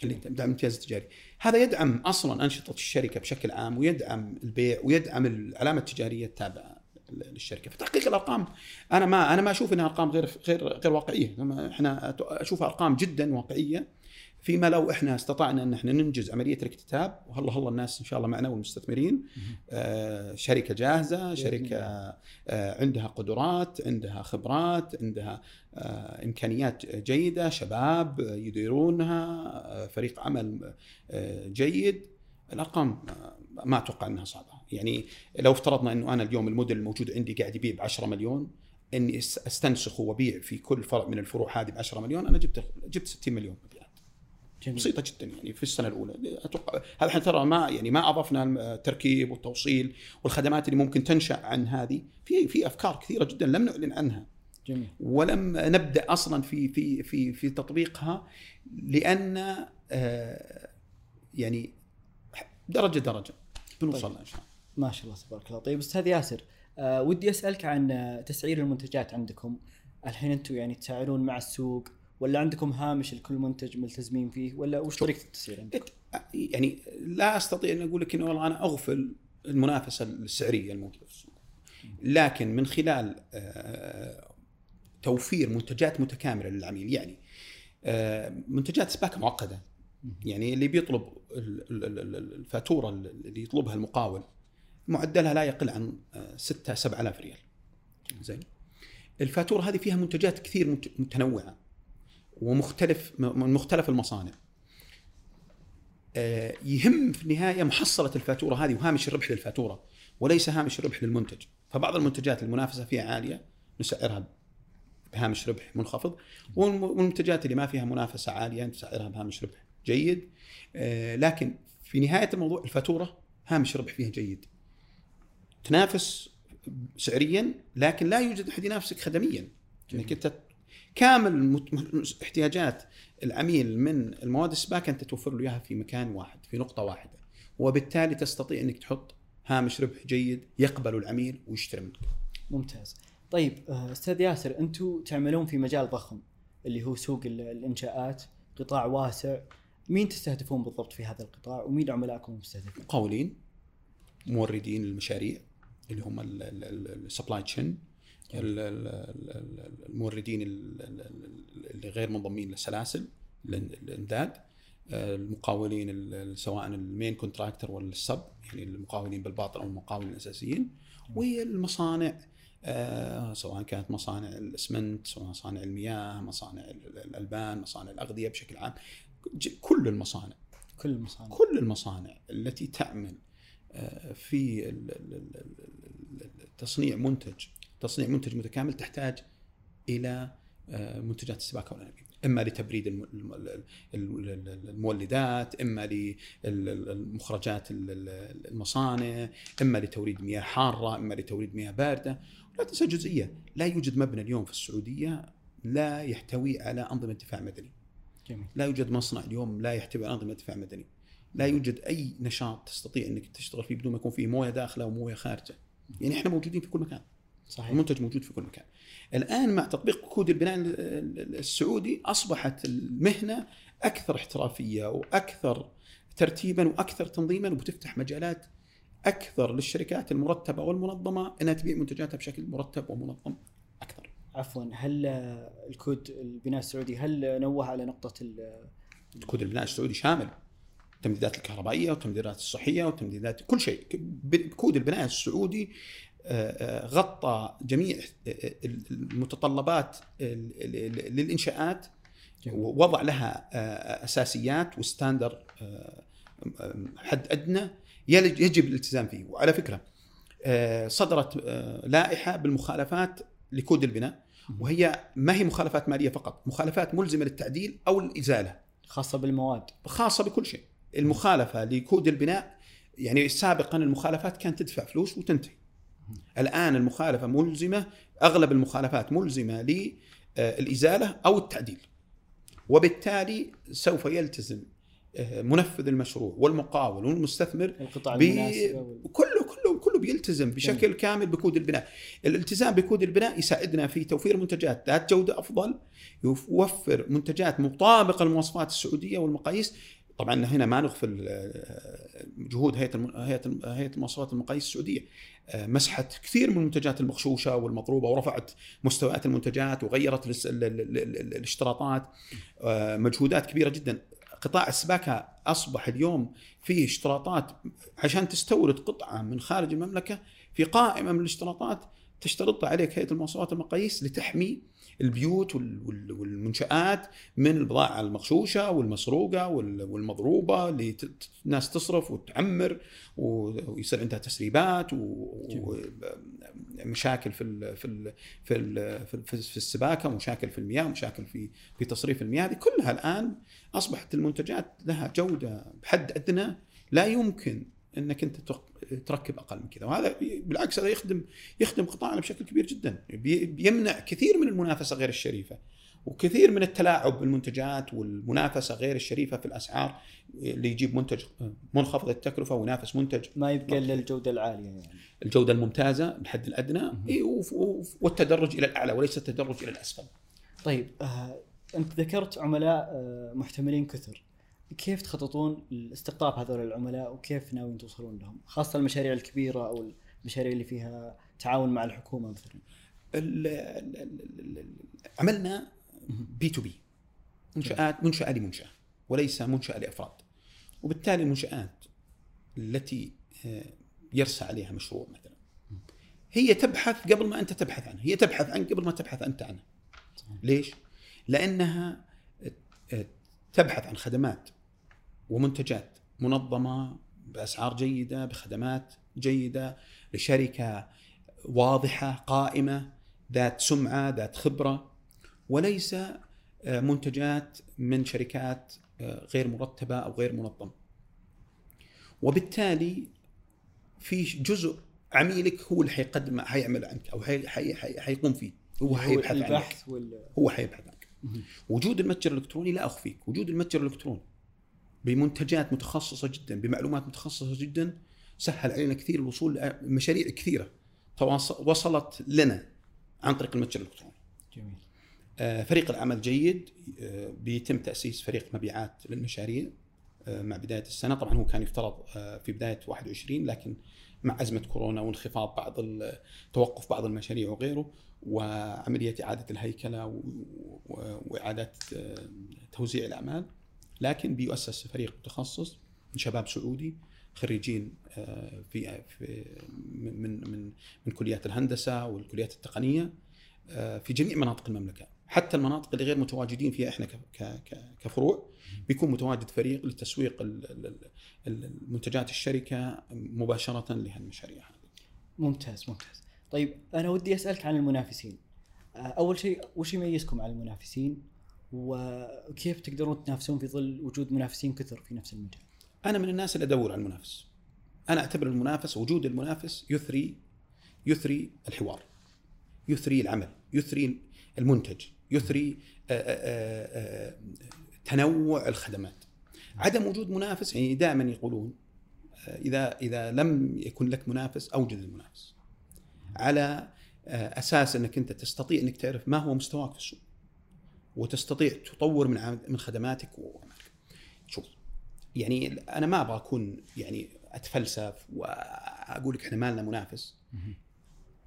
اللي تبع الامتياز التجاري. هذا يدعم أصلا أنشطة الشركة بشكل عام ويدعم البيع ويدعم العلامة التجارية التابعة. للشركة. فتحقيق الأرقام أنا ما أنا ما أشوف انها أرقام غير غير غير واقعية. إحنا اشوفها أرقام جدا واقعية فيما لو إحنا استطعنا إن إحنا ننجز عملية الاكتتاب وهلا هلا الناس إن شاء الله معنا والمستثمرين. آه شركة جاهزة شركة آه عندها قدرات عندها خبرات عندها آه إمكانيات جيدة شباب يديرونها آه فريق عمل آه جيد. الأرقام آه ما أتوقع إنها صعبة. يعني لو افترضنا إنه أنا اليوم الموديل الموجود عندي قاعد يبيع ب 10 مليون إني استنسخه وأبيع في كل فرع من الفروع هذه ب 10 مليون أنا جبت جبت 60 مليون مبيعات. جميل. بسيطة جدا يعني في السنة الأولى. أتوقع هذا إحنا ترى ما يعني ما أضفنا التركيب والتوصيل والخدمات اللي ممكن تنشأ عن هذه. في في أفكار كثيرة جدا لم نعلن عنها. جميل. ولم نبدأ أصلا في في في في تطبيقها لأن آه، يعني درجة درجة. بنوصل لها إن شاء الله. ما شاء الله تبارك الله. طيب أستاذ ياسر آه ودي أسألك عن تسعير المنتجات عندكم. الحين أنتم يعني تسعرون مع السوق ولا عندكم هامش لكل منتج ملتزمين فيه ولا وش طريقة التسعير عندكم؟ يعني لا أستطيع أن أقول لك انه والله أنا أغفل المنافسة السعرية الموجودة في السوق. لكن من خلال آه، توفير منتجات متكاملة للعميل يعني آه، منتجات سباكه معقدة. يعني اللي بيطلب ال- ال- ال- ال- الفاتورة اللي يطلبها المقاول معدلها لا يقل عن 6 7000 ريال. زين. الفاتورة هذه فيها منتجات كثير مت- متنوعة ومختلف من مختلف المصانع. آه، يهم في النهاية محصلة الفاتورة هذه وهامش الربح للفاتورة وليس هامش الربح للمنتج. فبعض المنتجات المنافسة فيها عالية نسعرها بهامش ربح منخفض والم- والمنتجات اللي ما فيها منافسة عالية نسعرها بهامش ربح جيد. آه، لكن في نهاية الموضوع الفاتورة هامش الربح فيها جيد. تنافس سعريا لكن لا يوجد أحد ينافسك خدميا انك انت كامل احتياجات العميل من المواد السباكه أنت توفر له إياها في مكان واحد في نقطة واحدة وبالتالي تستطيع إنك تحط هامش ربح جيد يقبله العميل ويشتري منك. ممتاز. طيب آه، أستاذ ياسر أنتم تعملون في مجال ضخم اللي هو سوق ال- الإنشاءات قطاع واسع مين تستهدفون بالضبط في هذا القطاع ومين عملائكم المستهدفين؟ مقاولين موردين المشاريع اللي هم ال supply chain الموردين ال- ال- ال- اللي غير منضمين للسلاسل الامداد آه، المقاولين ال- ال- سواء ال main contractor ولا ال sub يعني المقاولين بالباطن أو المقاولين الاساسيين والمصانع آه، سواء كانت مصانع الاسمنت سواء مصانع المياه مصانع ال- الالبان مصانع الاغذيه بشكل عام كل المصانع كل المصانع كل المصانع التي تعمل آه، في ال- ال- ال- ال- ال- تصنيع منتج تصنيع منتج متكامل تحتاج إلى آه، منتجات السباكه والأنابيب. إما لتبريد الم- الم- ال- ال- ال- المولدات إما للمخرجات المصانع إما لتوريد مياه حارة إما لتوريد مياه باردة. لا تنسى جزئية لا يوجد مبنى اليوم في السعودية لا يحتوي على أنظمة دفاع مدني. جميل. لا يوجد مصنع اليوم لا يحتوي على أنظمة دفاع مدني. لا يوجد أي نشاط تستطيع إنك تشتغل فيه بدون ما يكون فيه موية داخلة وموية خارجة. يعني إحنا موجودين في كل مكان. صحيح. المنتج موجود في كل مكان. الآن مع تطبيق كود البناء ال- ال- السعودي أصبحت المهنة أكثر احترافية وأكثر ترتيبا وأكثر تنظيما وبتفتح مجالات أكثر للشركات المرتبة والمنظمة إنها تبيع منتجاتها بشكل مرتب ومنظم أكثر. عفوا. هل الكود البناء السعودي هل نوه على نقطة ال- كود البناء السعودي شامل. التمديدات الكهربائية والتمديدات الصحية والتمديدات كل شيء. كود البناء السعودي آه، آه، غطى جميع آه، المتطلبات ال- ال- للإنشاءات. ووضع لها أساسيات وستاندر حد أدنى يجب الالتزام فيه. وعلى فكرة صدرت لائحة بالمخالفات لكود البناء وهي ما هي مخالفات مالية فقط مخالفات ملزمة للتعديل أو الإزالة. خاصة بالمواد. خاصة بكل شيء. المخالفة لكود البناء يعني سابقا المخالفات كانت تدفع فلوس وتنتهي. الآن المخالفة ملزمة أغلب المخالفات ملزمة للإزالة أو التعديل. وبالتالي سوف يلتزم آه، منفذ المشروع والمقاول والمستثمر القطاع ب- المناسبه وال- كله كله كله بيلتزم بشكل كامل بكود البناء. الالتزام بكود البناء يساعدنا في توفير منتجات ذات جودة أفضل يوفر منتجات مطابقة للمواصفات السعودية والمقاييس طبعا هنا ما نغفل آه، جهود هيئة هيئة هيئة المواصفات والمقاييس السعودية. آه، مسحت كثير من المنتجات المغشوشة والمضروبه ورفعت مستويات المنتجات وغيرت الاشتراطات. آه، مجهودات كبيرة جدا. قطاع السباكة أصبح اليوم فيه اشتراطات عشان تستورد قطعة من خارج المملكة في قائمة من الاشتراطات تشترطها عليك هيئة المواصفات والمقاييس لتحمي البيوت وال- وال- والمنشآت من البضائع المغشوشة والمسروقة وال- والمضروبة اللي الناس تصرف وتعمر ويصير عندها تسريبات ومشاكل في ال في ال في ال في, ال في السباكة ومشاكل في المياه ومشاكل في في تصريف المياه. هذه كلها الآن أصبحت المنتجات لها جودة بحد أدنى لا يمكن إنك أنت تق- تركب أقل من كذا. وهذا بالعكس هذا يخدم يخدم قطاعنا بشكل كبير جدا. بي- بيمنع كثير من المنافسة غير الشريفة. وكثير من التلاعب بالمنتجات والمنافسة غير الشريفة في الأسعار اللي يجيب منتج منخفض التكلفة وينافس منتج. ما يبقى إلا الجودة العالية يعني. الجودة الممتازة بالحد الأدنى. إيه، والتدرج إلى الأعلى وليس التدرج إلى الأسفل. طيب آه أنت ذكرت عملاء آه محتملين كثر. كيف تخططون لاستقطاب هذول العملاء وكيف ناويين توصلون لهم؟ خاصة المشاريع الكبيرة أو المشاريع اللي فيها تعاون مع الحكومة مثلا. ال- ال- ال- ال- عملنا B2B منشآت منشأة لمنشأة وليس منشأة لأفراد. وبالتالي المنشآت التي آه، يرسى عليها مشروع مثلا. هي تبحث قبل ما أنت تبحث عنها. هي تبحث عنك قبل ما تبحث أنت عنها. ليش؟ لأنها آه، تبحث عن خدمات ومنتجات منظمة بأسعار جيدة بخدمات جيدة لشركة واضحة قائمة ذات سمعة ذات خبرة. وليس آه، منتجات من شركات آه، غير مرتبة أو غير منظمة. وبالتالي في جزء عميلك هو اللي حيقدم حيعمل عنك أو حي حي حي حيقوم فيه. هو حيبحث عنك. وال هو حيبحث عنك. وجود المتجر الإلكتروني لا أخفيك. وجود المتجر الإلكتروني بمنتجات متخصصة جدا بمعلومات متخصصة جدا سهل علينا كثير الوصول لمشاريع كثيرة وصلت لنا عن طريق المتجر الإلكتروني. جميل. آه، فريق العمل جيد آه، بيتم تأسيس فريق مبيعات للمشاريع آه، مع بداية السنة طبعا هو كان يفترض في بداية 21 لكن مع أزمة كورونا وانخفاض بعض توقف بعض المشاريع وغيره وعملية إعادة الهيكلة وإعادة توزيع الأعمال لكن بيؤسس فريق متخصص من شباب سعودي خريجين في في من من من كليات الهندسة والكليات التقنية في جميع مناطق المملكة حتى المناطق اللي غير متواجدين فيها إحنا كفروع بيكون متواجد فريق لتسويق المنتجات الشركة مباشرة لهالمشاريع. ممتاز ممتاز. طيب أنا ودي أسألك عن المنافسين. أول شيء وش يميزكم عن المنافسين؟ وكيف تقدرون تنافسون في ظل وجود منافسين كثر في نفس المجال؟ أنا من الناس اللي أدور على المنافس. أنا أعتبر المنافس وجود المنافس يثري يثري الحوار. يثري العمل، يثري المنتج، يثري آه، آه، آه، تنوع الخدمات عدم وجود منافس يعني دائما يقولون إذا إذا لم يكن لك منافس أوجد المنافس على أساس إنك أنت تستطيع إنك تعرف ما هو مستواك في السوق وتستطيع تطور من من خدماتك وعملك شوف يعني أنا ما أبغى أكون يعني أتفلسف وأقول لك إحنا ما لنا منافس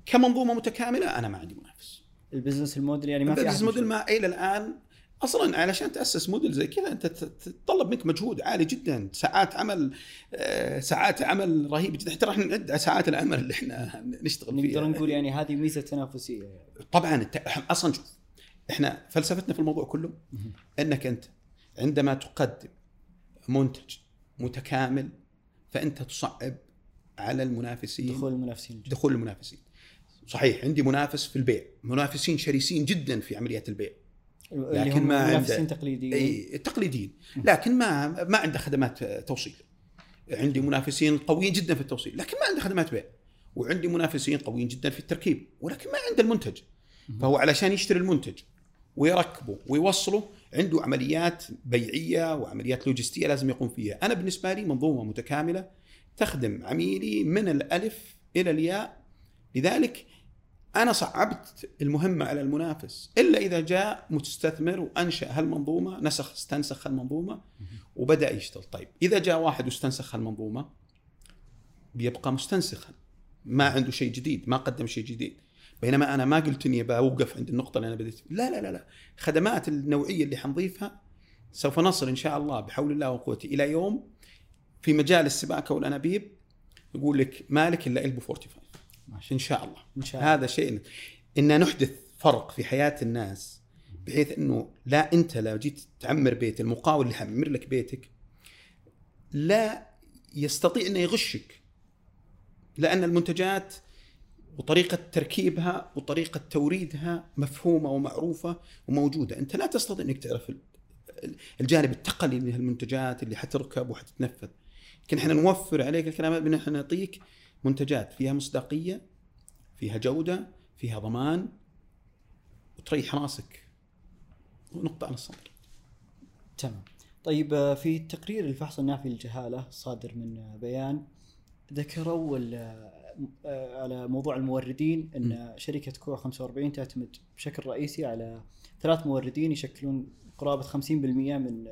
كمنظومة متكاملة أنا ما عندي منافس. ال business ال model يعني ما في ال business model ما إلى الآن أصلا علشان تأسس موديل زي كذا أنت تتطلب منك مجهود عالي جدا. ساعات عمل آه، ساعات عمل رهيبه جدا. ترى إحنا نعد ساعات العمل اللي إحنا نشتغل فيها. نقدر نقول يعني هذه ميزة تنافسية يعني. طبعا أصلا شوف إحنا فلسفتنا في الموضوع كله أنك أنت عندما تقدم منتج متكامل فأنت تصعب على المنافسين دخول المنافسين. دخول المنافسين. صحيح عندي منافس في البيع منافسين شرسين جدا في عمليات البيع. لكن ما منافسين تقليديين. إي تقليديين. لكن ما ما عنده خدمات توصيل. عندي منافسين قويين جدا في التوصيل لكن ما عنده خدمات بيع. وعندي منافسين قويين جدا في التركيب ولكن ما عنده المنتج. فهو علشان يشتري المنتج ويركبه ويوصله عنده عمليات بيعية وعمليات لوجستية لازم يقوم فيها. أنا بالنسبة لي منظومة متكاملة تخدم عميلي من الألف إلى الياء. لذلك أنا صعبت المهمة على المنافس. إلا إذا جاء مستثمر وأنشأ هالمنظومة نسخ استنسخ المنظومه وبدأ يشتغل. طيب إذا جاء واحد واستنسخ المنظومه بيبقى مستنسخا ما عنده شيء جديد ما قدم شيء جديد. بينما أنا ما قلت إني بوقف عند النقطة اللي أنا بديت لا لا لا لا. خدمات النوعية اللي حنضيفها سوف نصل إن شاء الله بحول الله وقوته إلى يوم في مجال السباكة والأنابيب يقول لك مالك إلا إلبو 45 ان شاء الله. إن شاء الله. هذا شيء إن نحدث فرق في حياة الناس بحيث إنه لا أنت لو جيت تعمر بيت المقاول اللي حيعمر لك بيتك لا يستطيع إنه يغشك. لأن المنتجات وطريقة تركيبها وطريقة توريدها مفهومة ومعروفة وموجودة، أنت لا تستطيع أنك تعرف الجانب التقني للمنتجات اللي حتركب وحتتنفذ. لكن إحنا نوفر عليك الكلام بان إحنا نعطيك منتجات فيها مصداقية فيها جودة فيها ضمان وتريح راسك. نقطة على الصدر. تمام. طيب في تقرير الفحص النافي للجهالة الصادر من بيان ذكروا على موضوع الموردين إن م. شركة كوع 45 تعتمد بشكل رئيسي على ثلاث موردين يشكلون قرابة 50% من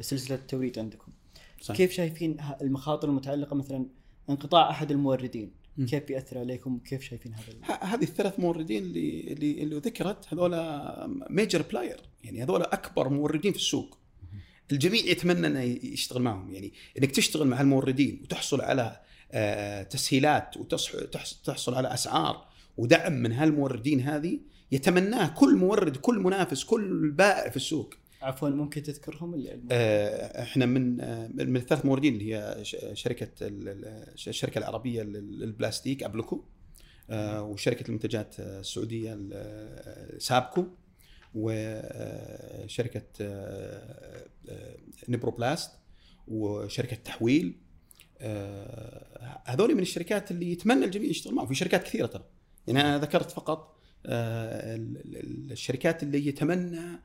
سلسلة التوريد عندكم. صحيح. كيف شايفين المخاطر المتعلقة؟ مثلا انقطاع أحد الموردين كيف بيأثر عليكم؟ كيف شايفين هذا؟ هذه الثلاث موردين اللي اللي, اللي ذكرت هذول major player يعني هذول أكبر موردين في السوق. الجميع يتمنى إنه يشتغل معهم. يعني إنك تشتغل مع الموردين وتحصل على آه، تسهيلات وتحصل على أسعار ودعم من هالموردين هذه يتمناه كل مورد كل منافس كل بائع في السوق. عفوا ممكن تذكرهم اللي آه إحنا من آه من الثلاث موردين اللي هي شركة الشركة العربية للبلاستيك أبلاكو آه وشركة المنتجات السعودية سابكو وشركه آه، آه، نيبرو بلاست وشركة تحويل آه، هذول من الشركات اللي يتمنى الجميع يشتغل معهم في شركات كثيرة ترى يعني أنا ذكرت فقط الشركات اللي يتمنى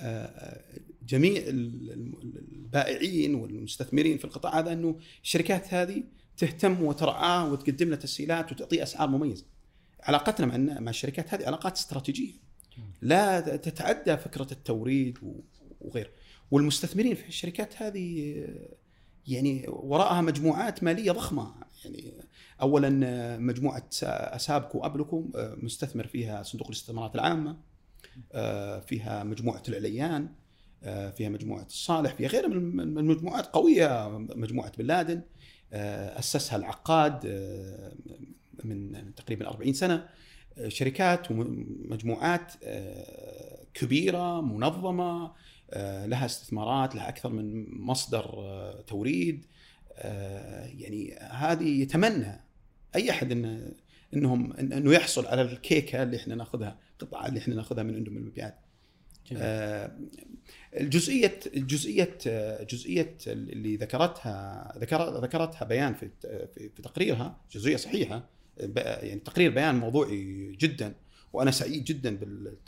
آه، جميع البائعين والمستثمرين في القطاع هذا إنه الشركات هذه تهتم وترعاه وتقدم له تسهيلات وتعطيه أسعار مميزة. علاقتنا مع مع الشركات هذه علاقات استراتيجية. لا تتعدى فكرة التوريد وغيره. والمستثمرين في الشركات هذه يعني وراءها مجموعات مالية ضخمة. يعني اولا مجموعة أسابكو وابلكو مستثمر فيها صندوق الاستثمارات العامة فيها مجموعة العليان فيها مجموعة الصالح فيها غيرها من المجموعات قوية مجموعة بن لادن أسسها العقاد من تقريبا 40 سنة شركات ومجموعات كبيرة منظمة آه، لها استثمارات لها أكثر من مصدر آه، توريد. آه، يعني هذه يتمنى أي أحد انه إنهم إنه يحصل على الكيكة اللي إحنا ناخذها القطعة اللي إحنا ناخذها من عندهم المبيعات. الجزئية جزئيه جزئيه اللي ذكرتها ذكر ذكرتها بيان في في تقريرها جزئية صحيحة يعني تقرير بيان موضوعي جدا. وأنا سعيد جدا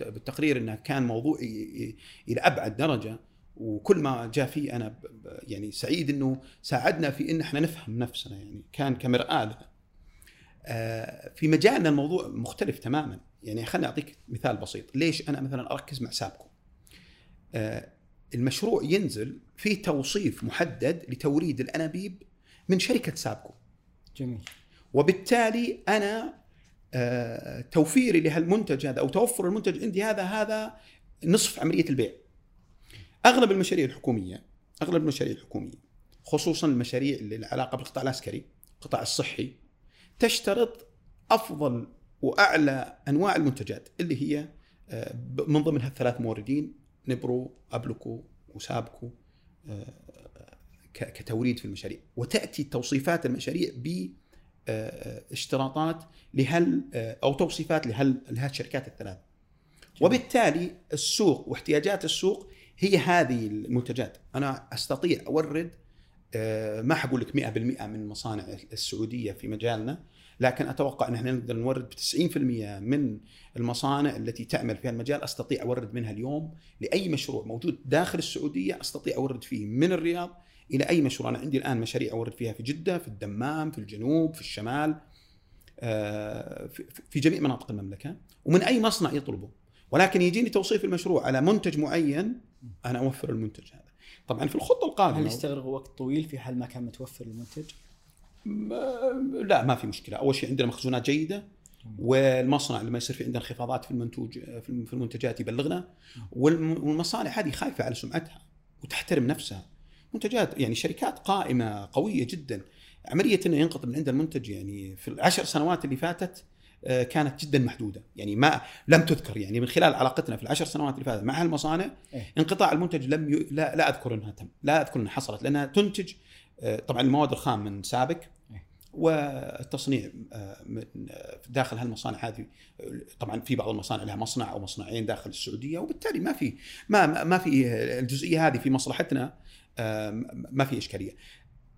بالتقرير إنه كان موضوعي إلى أبعد درجة. وكل ما جاء فيه أنا يعني سعيد إنه ساعدنا في إن إحنا نفهم نفسنا يعني كان كمرآة. لنا. آه، في مجالنا الموضوع مختلف تماما. يعني خليني أعطيك مثال بسيط. ليش أنا مثلا أركز مع سابكو؟ آه، المشروع ينزل في توصيف محدد لتوريد الأنابيب من شركة سابكو. جميل. وبالتالي أنا توفيري لهالمنتج هذا أو توفر المنتج عندي هذا هذا نصف عملية البيع. أغلب المشاريع الحكومية أغلب المشاريع الحكومية خصوصا المشاريع اللي لها علاقة بالقطاع العسكري، القطاع الصحي تشترط أفضل وأعلى أنواع المنتجات اللي هي آه، من ضمنها الثلاث موردين نبرو ابلوكو وسابكو آه، كتوريد في المشاريع وتأتي توصيفات المشاريع ب اشتراطات لهال أو توصيفات لهال لهالشركات الثلاث. وبالتالي السوق واحتياجات السوق هي هذه المنتجات. أنا أستطيع أورد آه، ما حقول لك 100% من المصانع السعودية في مجالنا لكن أتوقع إن إحنا نقدر نورد ب 90% من المصانع التي تعمل في المجال أستطيع أورد منها اليوم لأي مشروع موجود داخل السعودية أستطيع أورد فيه من الرياض إلى أي مشروع. أنا عندي الآن مشاريع أورد فيها في جدة في الدمام في الجنوب في الشمال آه، في جميع مناطق المملكة ومن أي مصنع يطلبه. ولكن يجيني توصيف المشروع على منتج معين أنا أوفر المنتج هذا. طبعا في الخطة القادمة هل يستغرق وقت طويل في حال ما كان متوفر المنتج؟ لا ما في مشكلة. أول شيء عندنا مخزونات جيدة والمصنع لما يصير في عندنا انخفاضات في المنتوج في المنتجات يبلغنا والمصانع هذه خايفة على سمعتها وتحترم نفسها. منتجات يعني شركات قائمة قوية جدا عملية إنه ينقطع من عندها المنتج يعني في العشر سنوات اللي فاتت آه، كانت جدا محدودة يعني ما لم تذكر يعني من خلال علاقتنا في العشر سنوات اللي فاتت مع المصانع إيه؟ انقطاع المنتج لم ي... لا, لا أذكر إنها تم لا أذكر إنها حصلت لأنها تنتج آه، طبعا المواد الخام من سابق إيه؟ والتصنيع آه، داخل هالمصانع هذه. طبعا في بعض المصانع لها مصنع أو مصنعين داخل السعودية وبالتالي ما في ما ما في الجزئية هذه في مصلحتنا ما في إشكالية.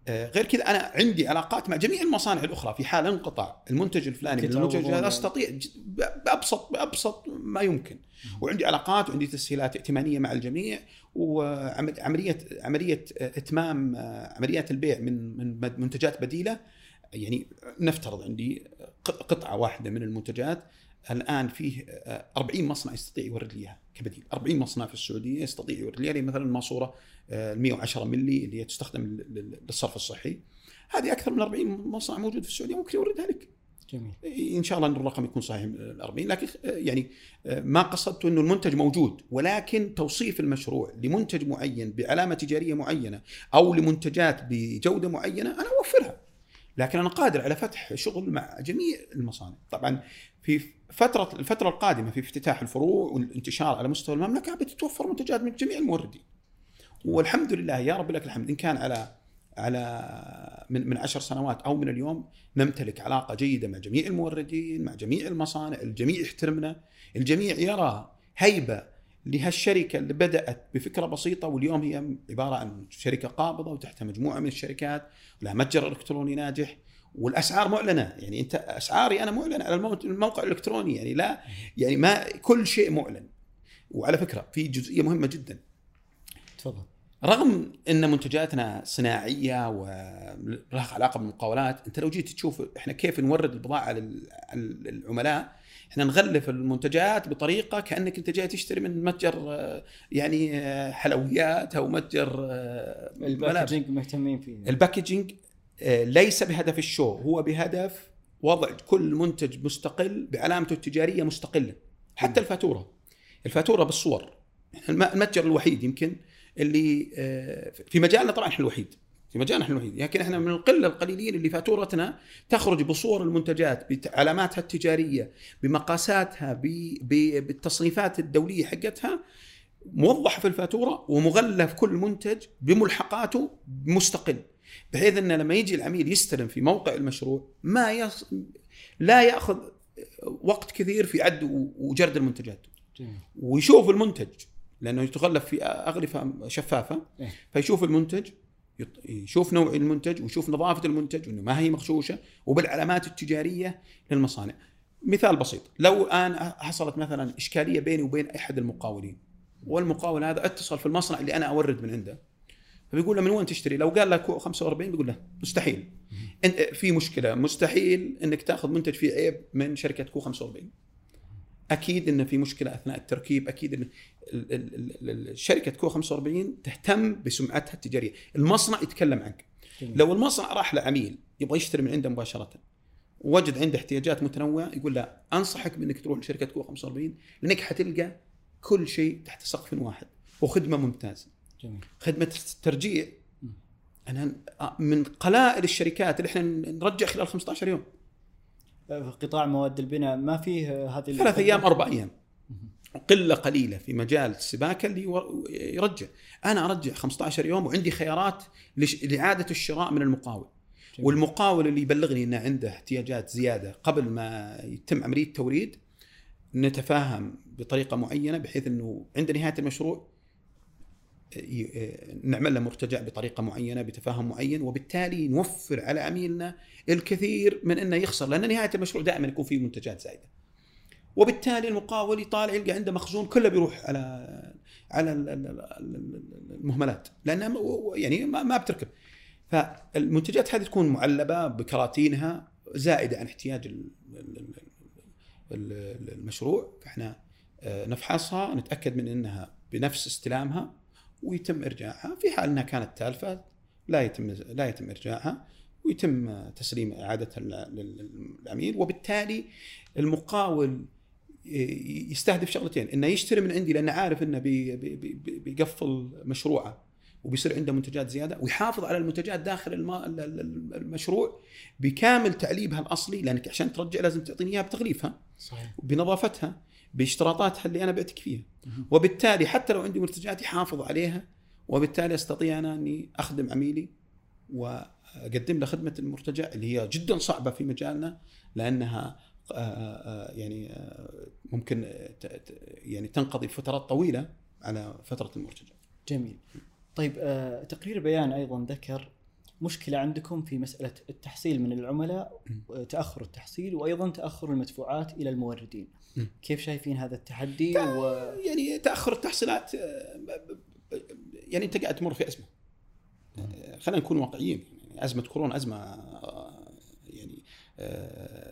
آه، غير كذا أنا عندي علاقات مع جميع المصانع الأخرى في حال انقطع المنتج الفلاني من المنتج هذا أستطيع بأبسط بأبسط ما يمكن. وعندي علاقات وعندي تسهيلات ائتمانية مع الجميع وعملية عملية إتمام آه، عمليات البيع من من منتجات بديلة يعني نفترض عندي قطعة واحدة من المنتجات الآن فيه 40 مصنع يستطيع يورد لي إياها كبديل. 40 مصنع في السعودية يستطيع يورد لي يعني مثلا الماسورة ال 110 ملي اللي هي تستخدم للصرف الصحي. هذه أكثر من 40 مصنع موجود في السعودية ممكن يوردها لك. جميل. إن شاء الله ان الرقم يكون صحيح ال 40 لكن يعني ما قصدت إنه المنتج موجود ولكن توصيف المشروع لمنتج معين بعلامة تجارية معينة أو لمنتجات بجودة معينة أنا أوفرها. لكن أنا قادر على فتح شغل مع جميع المصانع. طبعا في فترة الفترة القادمة في افتتاح الفروع والانتشار على مستوى المملكة بتتوفر منتجات من جميع الموردين. والحمد لله يا رب لك الحمد. إن كان على على من من عشر سنوات أو من اليوم نمتلك علاقة جيدة مع جميع الموردين مع جميع المصانع الجميع يحترمنا الجميع يرى هيبة لهالشركة اللي بدأت بفكرة بسيطة واليوم هي عبارة عن شركة قابضة وتحتها مجموعة من الشركات ولها متجر إلكتروني ناجح والأسعار معلنة. يعني أنت أسعاري أنا معلن على الموقع الإلكتروني. يعني لا يعني ما كل شيء معلن. وعلى فكرة في جزئية مهمة جدا. تفضل. رغم إن منتجاتنا صناعية ولها علاقة بالمقاولات أنت لو جيت تشوف إحنا كيف نورد البضاعة لل- للعملاء إحنا نغلف المنتجات بطريقة كأنك أنت جاي تشتري من متجر آه، يعني آه، حلويات أو متجر آه،. الباكجينج مهتمين فيه. ال packaging ليس بهدف ال show هو بهدف وضع كل منتج مستقل بعلامته التجارية مستقلة حتى الفاتورة. الفاتورة بالصور. الم- المتجر الوحيد يمكن اللي في مجالنا طبعا إحنا الوحيد. في مجالنا إحنا الوحيد. لكن إحنا من القلة القليلين اللي فاتورتنا تخرج بصور المنتجات بعلاماتها التجارية بمقاساتها بالتصنيفات الدولية حقتها موضحه في الفاتورة ومغلف كل منتج بملحقاته مستقل. بحيث إن لما يجي العميل يستلم في موقع المشروع ما يص... لا يأخذ وقت كثير في عد وجرد المنتجات. ويشوف المنتج لأنه يتغلف في اغلفه شفافة إيه. فيشوف المنتج يشوف نوع المنتج ويشوف نظافة المنتج وإنه ما هي مغشوشة وبالعلامات التجارية للمصانع. مثال بسيط لو الان حصلت مثلا إشكالية بيني وبين أحد المقاولين والمقاول هذا اتصل في المصنع اللي أنا أورد من عنده فبيقول له من وين تشتري؟ لو قال لك 45 بيقول له مستحيل في مشكلة مستحيل إنك تأخذ منتج فيه عيب من شركة كو 45 أكيد إن في مشكلة أثناء التركيب أكيد إن شركة كو 45 تهتم بسمعتها التجارية. المصنع يتكلم عنك. جميل. لو المصنع راح لعميل يبغى يشتري من عنده مباشرة وجد عنده احتياجات متنوعة يقول لا أنصحك بإنك تروح لشركة كو 45 لأنك حتلقى كل شيء تحت سقف واحد وخدمة ممتازة. جميل. خدمة الترجيع أنا من قلائل الشركات اللي إحنا نرجع خلال 15 يوم. في قطاع مواد البناء ما فيه هذه ثلاث أيام أربع أيام. قلة قليلة في مجال السباكة اللي يرجع. أنا أرجع 15 يوم وعندي خيارات لإعادة الشراء من المقاول. جميل. والمقاول اللي يبلغني إنه عنده احتياجات زيادة قبل ما يتم عملية التوريد نتفاهم بطريقة معينة بحيث إنه عند نهاية المشروع نعمل له مرتجع بطريقة معينة بتفاهم معين وبالتالي نوفر على عميلنا الكثير من إنه يخسر لأن نهاية المشروع دائما يكون فيه منتجات زايدة. وبالتالي المقاول يطالع يلقى عنده مخزون كله بيروح على على ال- ال- ال- المهملات لأنها م- يعني ما بتركب. فالمنتجات هذه تكون معلبة بكراتينها زائدة عن احتياج ال- ال- ال- ال- المشروع فإحنا آه، نفحصها نتأكد من إنها بنفس استلامها ويتم إرجاعها. في حال إنها كانت تالفة لا يتم لا يتم إرجاعها ويتم تسليم إعادتها لل- لل- للعميل وبالتالي المقاول يستهدف شغلتين إنه يشتري من عندي لأنه عارف إنه بي بي بي بيقفل مشروعه وبيصير عنده منتجات زيادة ويحافظ على المنتجات داخل الم- ال- ال- المشروع بكامل تعليبها الأصلي لأنك عشان ترجع لازم تعطيني إياها بتغليفها صحيح. بنظافتها. باشتراطاتها اللي أنا بعتك فيها وبالتالي حتى لو عندي منتجات يحافظ عليها وبالتالي أستطيع أنا أني أخدم عميلي وأقدم له خدمة المرتجع اللي هي جدا صعبة في مجالنا لأنها آه، آه، يعني آه، ممكن يعني تنقضي فترات طويلة على فترة المرتجع. جميل طيب تقرير بيان أيضا ذكر مشكلة عندكم في مسألة التحصيل من العملاء تأخر التحصيل وأيضا تأخر المدفوعات إلى الموردين. كيف شايفين هذا التحدي و... يعني تأخر التحصيلات آه، يعني انت قاعد تمر في أزمة. آه، خلينا نكون واقعيين يعني أزمة كورونا أزمة آه، يعني آه،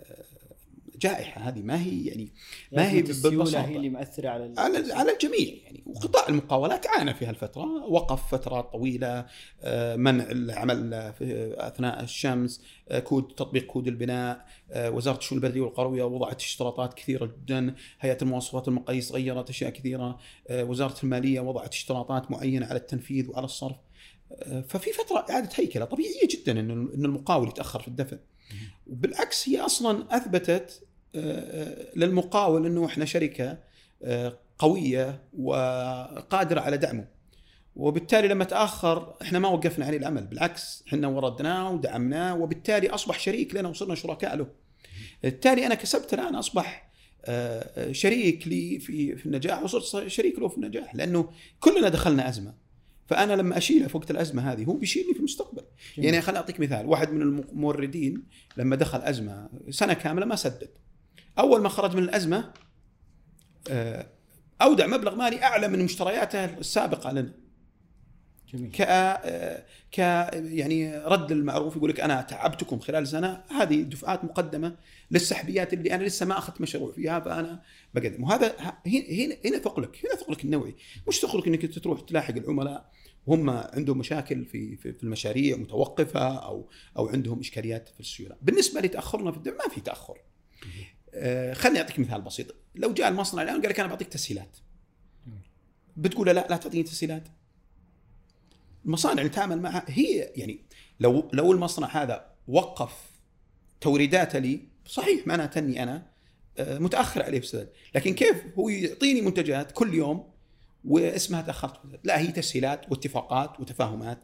جائحة هذه ما هي يعني ما هي ببساطة. هي اللي مأثرة على على على الجميع يعني. وقطاع المقاولات عانى في هالفترة وقف فترات طويلة آه، منع العمل في أثناء الشمس آه، كود تطبيق كود البناء آه، وزارة الشؤون البلديه والقروية وضعت اشتراطات كثيرة جدا هيئة المواصفات والمقاييس غيرت أشياء كثيرة آه، وزارة المالية وضعت اشتراطات معينة على التنفيذ وعلى الصرف. آه، ففي فترة إعادة هيكلة طبيعية جدا إن إن المقاول يتأخر في الدفع بالعكس هي أصلا أثبتت آه، آه، للمقاول إنه إحنا شركة آه، قوية وقادرة على دعمه. وبالتالي لما تأخر إحنا ما وقفنا عليه العمل بالعكس إحنا وردناه ودعمناه وبالتالي أصبح شريك لنا وصرنا شركاء له. بالتالي أنا كسبت الآن أصبح آه، شريك لي في في النجاح وصرت شريك له في النجاح لأنه كلنا دخلنا أزمة. فأنا لما أشيله في وقت الأزمة هذه هو بيشيلني في المستقبل. جميل. يعني خليني أعطيك مثال واحد من الموردين لما دخل أزمة سنة كاملة ما سدد. أول ما خرج من الأزمة آه، أودع مبلغ مالي أعلى من مشترياته السابقة لنا. جميل. ك ك يعني رد المعروف يقول لك أنا تعبتكم خلال سنة. هذه دفعات مقدمة للسحبيات اللي أنا لسه ما أخذت مشروع فيها فأنا بقدم. وهذا هنا هنا ثقلك هنا ثقلك النوعي. مش ثقلك إنك انت تروح تلاحق العملاء وهم عندهم مشاكل في في المشاريع متوقفة أو أو عندهم إشكاليات في السيولة. بالنسبة لتأخرنا في الدفع ما في تأخر. آه، خليني أعطيك مثال بسيط. لو جاء المصنع الآن قال لك أنا بعطيك تسهيلات. بتقول لا لا تعطيني تسهيلات. المصانع اللي تعامل معها هي يعني لو لو المصنع هذا وقف توريداته لي صحيح معناته أني أنا آه، متأخر عليه في لكن كيف؟ هو يعطيني منتجات كل يوم واسمها تأخرت. لا هي تسهيلات واتفاقات وتفاهمات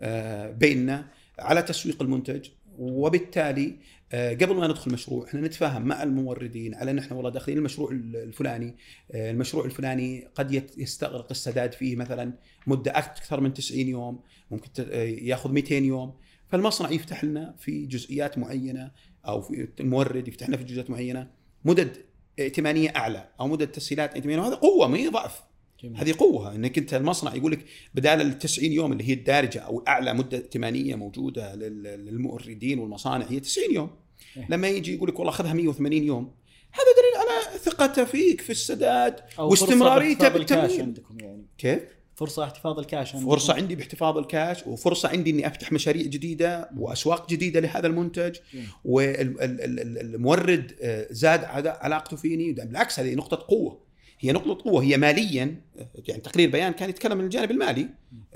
آه، بيننا على تسويق المنتج. وبالتالي آه، قبل ما ندخل مشروع إحنا نتفاهم مع الموردين على إن إحنا والله داخلين المشروع الفلاني. آه، المشروع الفلاني قد يستغرق السداد فيه مثلا مدة أكثر من 90 يوم ممكن آه، يأخذ 200 يوم. فالمصنع يفتح لنا في جزئيات معينة أو في المورد يفتح لنا في جزئيات معينة مدد ائتمانية أعلى أو مدد تسهيلات ائتمانية وهذا قوة ما هي ضعف. جميل هذه قوة إنك أنت المصنع يقول لك بدال ال 90 يوم اللي هي الدارجة أو أعلى مدة ائتمانية موجودة لل- للموردين والمصانع هي 90 يوم إيه. لما يجي يقول لك والله خذها 180 يوم هذا دليل على ثقته فيك في السداد واستمراريته بالتمويل عندكم يعني كيف؟ فرصة احتفاظ الكاش عندكم. فرصة عندي باحتفاظ الكاش وفرصة عندي إني أفتح مشاريع جديدة وأسواق جديدة لهذا المنتج. والمورد آه، زاد علاقته فيني بالعكس هذه نقطة قوة هي نقطة قوة هي ماليا يعني تقرير بيان كان يتكلم من الجانب المالي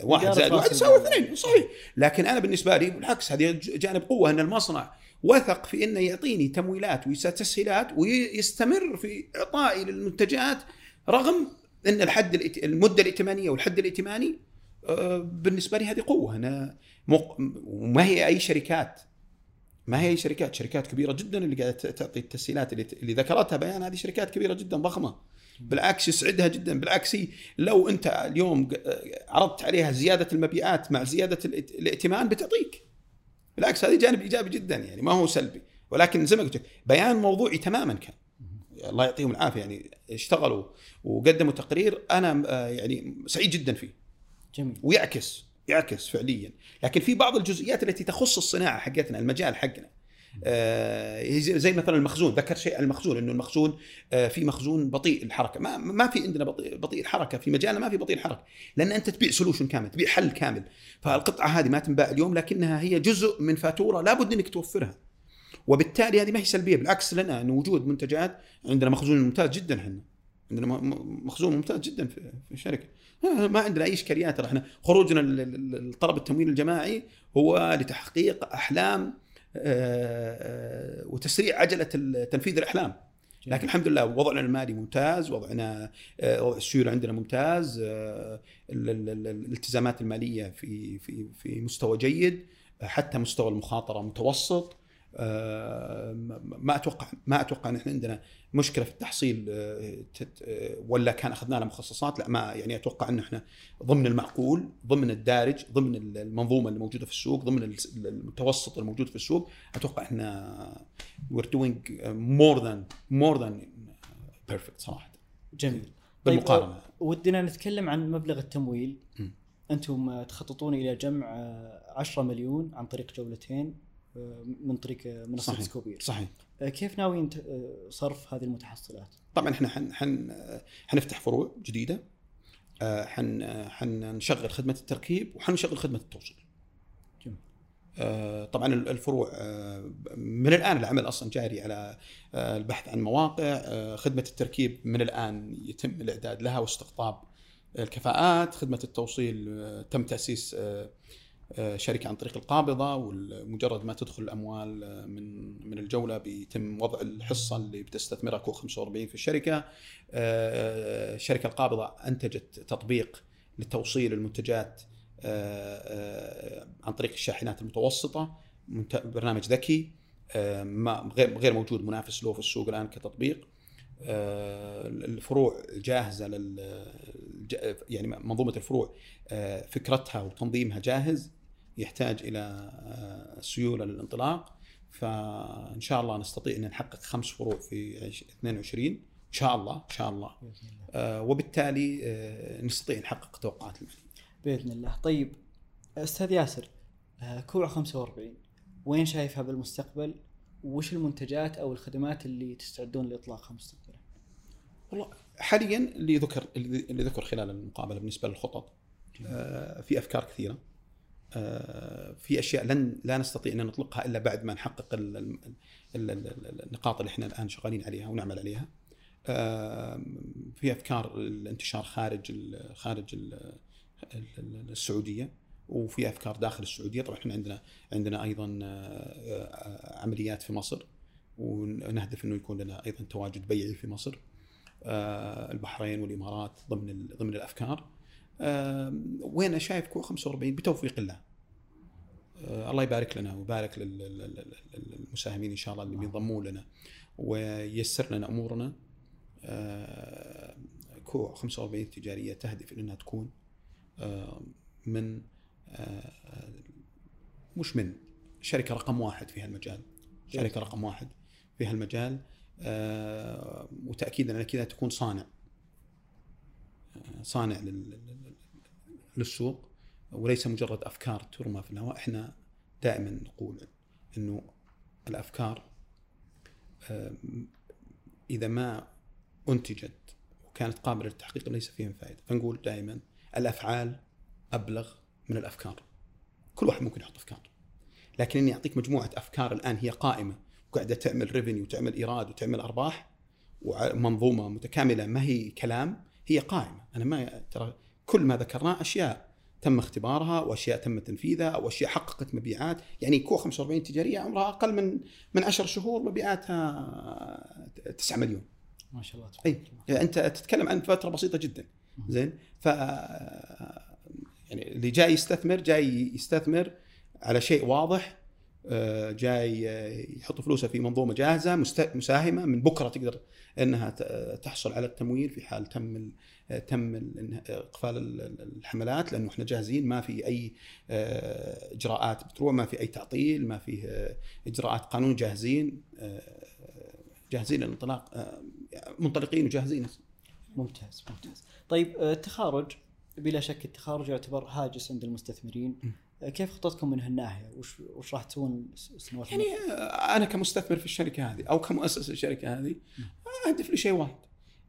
واحد زائد واحد يساوي. اثنين صحيح لكن أنا بالنسبة لي بالعكس هذه جانب قوة أن المصنع وثق في إنه يعطيني تمويلات وتسهيلات ويستمر في إعطائي للمنتجات رغم إن الحد المدة الائتمانية والحد الائتماني آه، بالنسبة لي هذه قوة أنا. وما هي أي شركات ما هي أي شركات شركات كبيرة جدا اللي قاعدة تعطي التسهيلات اللي, اللي ذكرتها بيان هذه شركات كبيرة جدا ضخمة بالعكس يسعدها جدا. بالعكس لو أنت اليوم عرضت عليها زيادة المبيعات مع زيادة الائت- الائتمان بتعطيك. بالعكس هذا جانب إيجابي جدا يعني ما هو سلبي. ولكن زي ما قلت بيان موضوعي تماما كان. الله يعطيهم العافية يعني اشتغلوا وقدموا تقرير أنا آه، يعني سعيد جدا فيه. جميل. ويعكس يعكس فعليا. لكن في بعض الجزئيات التي تخص الصناعة حقتنا المجال حقنا زي زي مثلا المخزون ذكر شيء المخزون إنه المخزون آه، في مخزون بطيء الحركة. ما ما في عندنا بطيء, بطيء الحركة. في مجالنا ما في بطيء الحركة لأن أنت تبيع سولوشن كامل تبيع حل كامل. فالقطعة هذه ما تنباع اليوم لكنها هي جزء من فاتورة لابد إنك توفرها. وبالتالي هذه ما هي سلبية بالعكس لنا انه وجود منتجات عندنا مخزون ممتاز جدا إحنا. عندنا مخزون ممتاز جدا في الشركة. ما ما عندنا أي إشكاليات. إحنا خروجنا لطلب التمويل الجماعي هو لتحقيق أحلام آه، آه، وتسريع عجلة تنفيذ الأحلام. لكن الحمد لله وضعنا المالي ممتاز وضعنا آه، وضع السيولة عندنا ممتاز آه، ال- ال- ال- الالتزامات المالية في في في مستوى جيد آه، حتى مستوى المخاطرة متوسط. آه، ما ما أتوقع ما أتوقع إن إحنا عندنا مشكلة في التحصيل آه، آه، ولا كان أخذنا لها مخصصات؟ لا ما يعني أتوقع إن إحنا ضمن المعقول ضمن الدارج ضمن المنظومة اللي موجودة في السوق ضمن المتوسط الموجود في السوق. أتوقع إحنا we're doing more than more than perfect صراحة. جميل. بالمقارنة. طيب ودنا نتكلم عن مبلغ التمويل. م. أنتم تخططون إلى جمع آه، 10 مليون عن طريق جولتين آه، من طريق آه، منصة صحيح. سكوبير. صحيح. آه، كيف ناويين آه، صرف هذه المتحصلات؟ طبعا إحنا حن حن حنفتح فروع جديدة آه، حن حنشغل خدمة التركيب وحنشغل خدمة التوصيل. آه، طبعا الفروع من الآن العمل أصلا جاري على البحث عن مواقع خدمة التركيب من الآن يتم الإعداد لها واستقطاب الكفاءات خدمة التوصيل تم تأسيس شركة عن طريق القابضة ومجرد ما تدخل الأموال آه، من من الجولة بيتم وضع الحصة اللي بتستثمرها كو 45 في الشركة. آه، الشركة القابضة أنتجت تطبيق لتوصيل المنتجات آه، آه، عن طريق الشاحنات المتوسطة برنامج ذكي آه، غير موجود منافس له في السوق الآن كتطبيق. آه، الفروع جاهزة لل يعني منظومة الفروع آه، فكرتها وتنظيمها جاهز. يحتاج إلى آه، سيولة للانطلاق. فإن شاء الله نستطيع أن نحقق خمس فروع في عش- 22 إن شاء الله إن شاء الله. بإذن الله. آه، وبالتالي آه، نستطيع نحقق توقعات الماليه. بإذن الله. طيب أستاذ ياسر كوع 45 وين شايفها بالمستقبل؟ وش المنتجات أو الخدمات اللي تستعدون لاطلاقها مستقبلا والله حاليا اللي ذكر اللي ذكر خلال المقابلة بالنسبة للخطط في أفكار كثيرة. في أشياء لن لا نستطيع أن نطلقها إلا بعد ما نحقق ال- ال- ال- ال- النقاط اللي إحنا الآن شغالين عليها ونعمل عليها. في أفكار الانتشار خارج خارج ال- ال- السعودية وفي أفكار داخل السعودية طبعا إحنا عندنا عندنا أيضا آه، آه، عمليات في مصر ونهدف إنه يكون لنا أيضا تواجد بيعي في مصر. آه، البحرين والإمارات ضمن ضمن الأفكار. وين شايف كو 45 بتوفيق الله. آه، الله يبارك لنا ويبارك لل- لل- لل- للمساهمين إن شاء الله اللي بينضموا لنا وييسر لنا أمورنا. آه، كو 45 تجارية تهدف إنها تكون آه، من مش من شركة رقم واحد في هالمجال. شركة رقم واحد في هالمجال وتاكيدا على كذا تكون صانع صانع لل- لل- للسوق وليس مجرد أفكار ترمى في الهواء. إحنا دائما نقول إنه الأفكار آه، إذا ما أنتجت وكانت قابلة للتحقيق ليس فيها فائده فنقول دائما الأفعال أبلغ من الأفكار. كل واحد ممكن يحط أفكار. لكن إني أعطيك مجموعة أفكار الآن هي قائمة وقاعدة تعمل ريفنيو وتعمل إيراد وتعمل أرباح ومنظومه متكاملة ما هي كلام هي قائمة. أنا ما ترى كل ما ذكرناه أشياء تم اختبارها وأشياء تم تنفيذها وأشياء حققت مبيعات. يعني كو 45 تجارية عمرها أقل من من 10 شهور مبيعاتها 9 مليون. ما شاء الله أي. يعني أنت تتكلم عن فترة بسيطة جدا. زين؟ ف يعني اللي جاي يستثمر جاي يستثمر على شيء واضح جاي آه، يحط فلوسه في منظومة جاهزة مساهمة من بكرة تقدر إنها تحصل على التمويل في حال تم آه، تم إقفال ال- ال- الحملات لأنه إحنا جاهزين ما في أي آه، إجراءات بتروح ما في أي تعطيل ما في آه، إجراءات قانون جاهزين آه، جاهزين للانطلاق آه، منطلقين وجاهزين. ممتاز ممتاز. طيب آه، التخارج بلا شك التخارج يعتبر هاجس عند المستثمرين. آه، كيف خطتكم من هالناحية؟ وش وش راح تسوون الس- السنوات يعني آه، أنا كمستثمر في الشركة هذه أو كمؤسس الشركة هذه أهدف لشيء واحد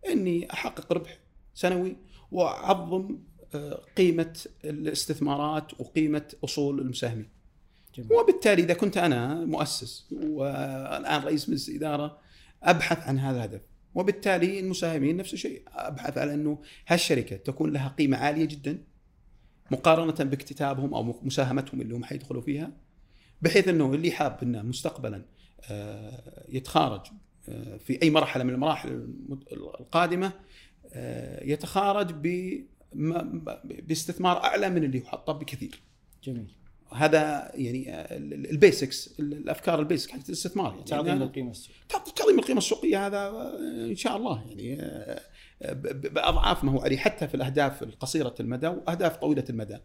إني أحقق ربح سنوي وأعظم آه، قيمة الاستثمارات وقيمة أصول المساهمين. جميل. وبالتالي إذا كنت أنا مؤسس والآن رئيس مجلس إدارة أبحث عن هذا الهدف. وبالتالي المساهمين نفس الشيء أبحث على أنه هالشركة تكون لها قيمة عالية جدا مقارنة باكتتابهم أو مساهمتهم اللي هم حيدخلوا فيها بحيث إنه اللي حاب إنه مستقبلا آه، يتخارج آه، في أي مرحلة من المراحل القادمة آه، يتخارج باستثمار أعلى من اللي يحط بكثير. جميل. هذا يعني ال- ال basics الأفكار ال basic حقت الاستثمار. يعني تعظيم القيمة السوقية. تعظيم القيمة السوقية هذا إن شاء الله يعني بأضعاف ما هو عليه حتى في الأهداف القصيرة المدى وأهداف طويلة المدى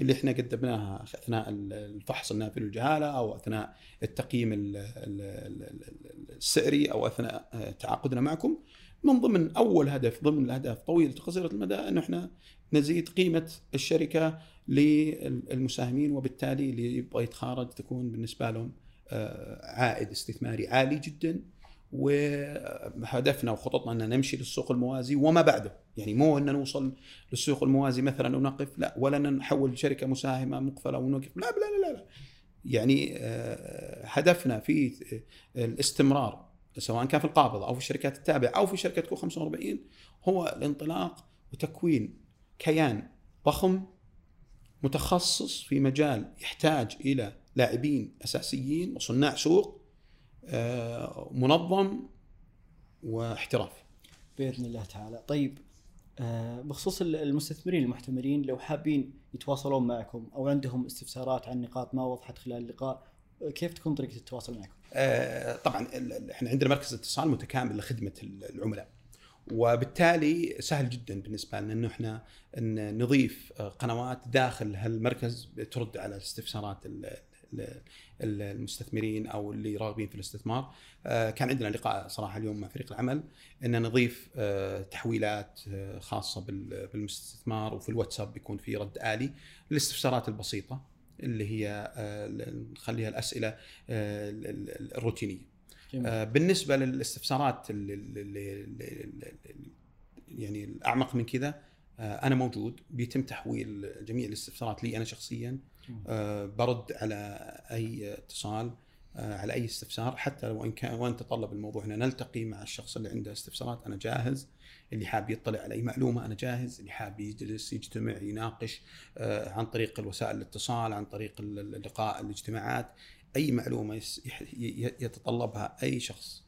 اللي إحنا قدمناها أثناء الفحص النافذ للجهاله أو أثناء التقييم ال- ال- ال- السعري أو أثناء تعاقدنا معكم. من ضمن أول هدف ضمن الأهداف طويلة قصيرة المدى انه إحنا نزيد قيمة الشركة للمساهمين وبالتالي اللي يبغى يتخارج تكون بالنسبة لهم آه، عائد استثماري عالي جدا. وهدفنا وخططنا أن نمشي للسوق الموازي وما بعده يعني مو ان نوصل للسوق الموازي مثلا ونقف لا ولا ان نحول شركة مساهمة مقفلة ونوقف لا لا لا لا. يعني آه، هدفنا في الاستمرار سواء كان في القابضه أو في الشركات التابعة أو في شركة كو 45 هو الانطلاق وتكوين كيان ضخم متخصص في مجال يحتاج إلى لاعبين أساسيين وصناع سوق آه، منظم واحترافي. بإذن الله تعالى طيب آه، بخصوص ال- المستثمرين المحتملين لو حابين يتواصلون معكم أو عندهم استفسارات عن نقاط ما وضحت خلال اللقاء آه، كيف تكون طريقة التواصل معكم؟ آه، طبعا إحنا عندنا مركز اتصال متكامل لخدمة ال- العملاء وبالتالي سهل جدا بالنسبة لنا إنه إحنا إن نضيف آه، قنوات داخل هالمركز ترد على الاستفسارات ال- المستثمرين أو اللي راغبين في الاستثمار. آه، كان عندنا لقاء صراحة اليوم مع فريق العمل إن نضيف آه، تحويلات آه، خاصة بالمستثمار وفي الواتساب بيكون في رد آلي للاستفسارات البسيطة اللي هي نخليها الأسئلة الروتينية. جميل. بالنسبة للاستفسارات اللي, يعني الأعمق من كذا أنا موجود بيتم تحويل جميع الاستفسارات لي أنا شخصيا. برد على أي اتصال آه، على أي استفسار حتى لو إن كان وإن تطلب الموضوع. ان نلتقي مع الشخص اللي عنده استفسارات أنا جاهز. اللي حاب يطلع على أي معلومة أنا جاهز. اللي حاب يجلس يجتمع يناقش آه، عن طريق الوسائل الاتصال عن طريق اللقاء الاجتماعات. أي معلومة يتطلبها أي شخص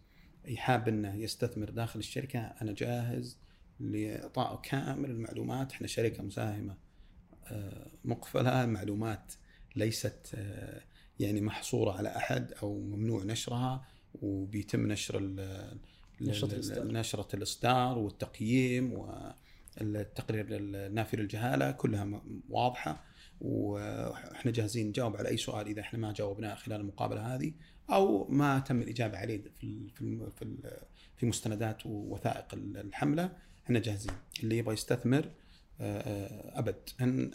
حاب إنه يستثمر داخل الشركة أنا جاهز لاعطائه كامل المعلومات. إحنا شركة مساهمة. مقفله معلومات ليست آه، يعني محصورة على أحد أو ممنوع نشرها وبيتم نشر نشرة الإصدار. والتقييم والتقرير النافي للجهالة كلها واضحة. وإحنا جاهزين نجاوب على أي سؤال إذا إحنا ما جاوبناه خلال المقابلة هذه أو ما تم الإجابة عليه في في في مستندات ووثائق الحملة إحنا جاهزين. اللي يبغى يستثمر أبد.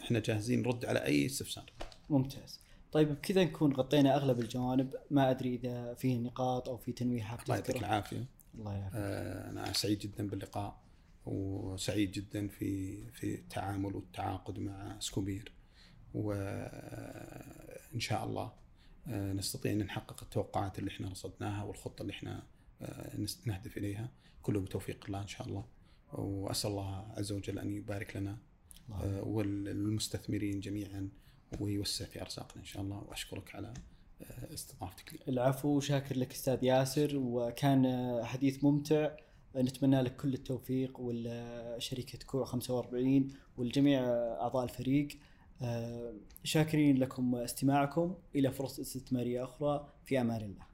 إحنا جاهزين نرد على أي استفسار. ممتاز. طيب بكذا نكون غطينا أغلب الجوانب. ما أدري إذا فيه نقاط أو في تنويه حاب الله يعطيك العافية. الله يعافيك. آه أنا سعيد جدا باللقاء وسعيد جدا في في التعامل والتعاقد مع سكوبير. وإن شاء الله آه نستطيع أن نحقق التوقعات اللي إحنا رصدناها والخطة اللي إحنا آه نهدف إليها. كله بتوفيق الله إن شاء الله. وأسأل الله عز وجل أن يبارك لنا آه، والمستثمرين جميعا ويوسع في أرزاقنا إن شاء الله. وأشكرك على آه، استضافتك. لي. العفو شاكر لك أستاذ ياسر. وكان حديث ممتع. نتمنى لك كل التوفيق ولشركه كوع 45 ولجميع أعضاء الفريق. آه، شاكرين لكم استماعكم إلى فرص استثمارية أخرى. في أمان الله.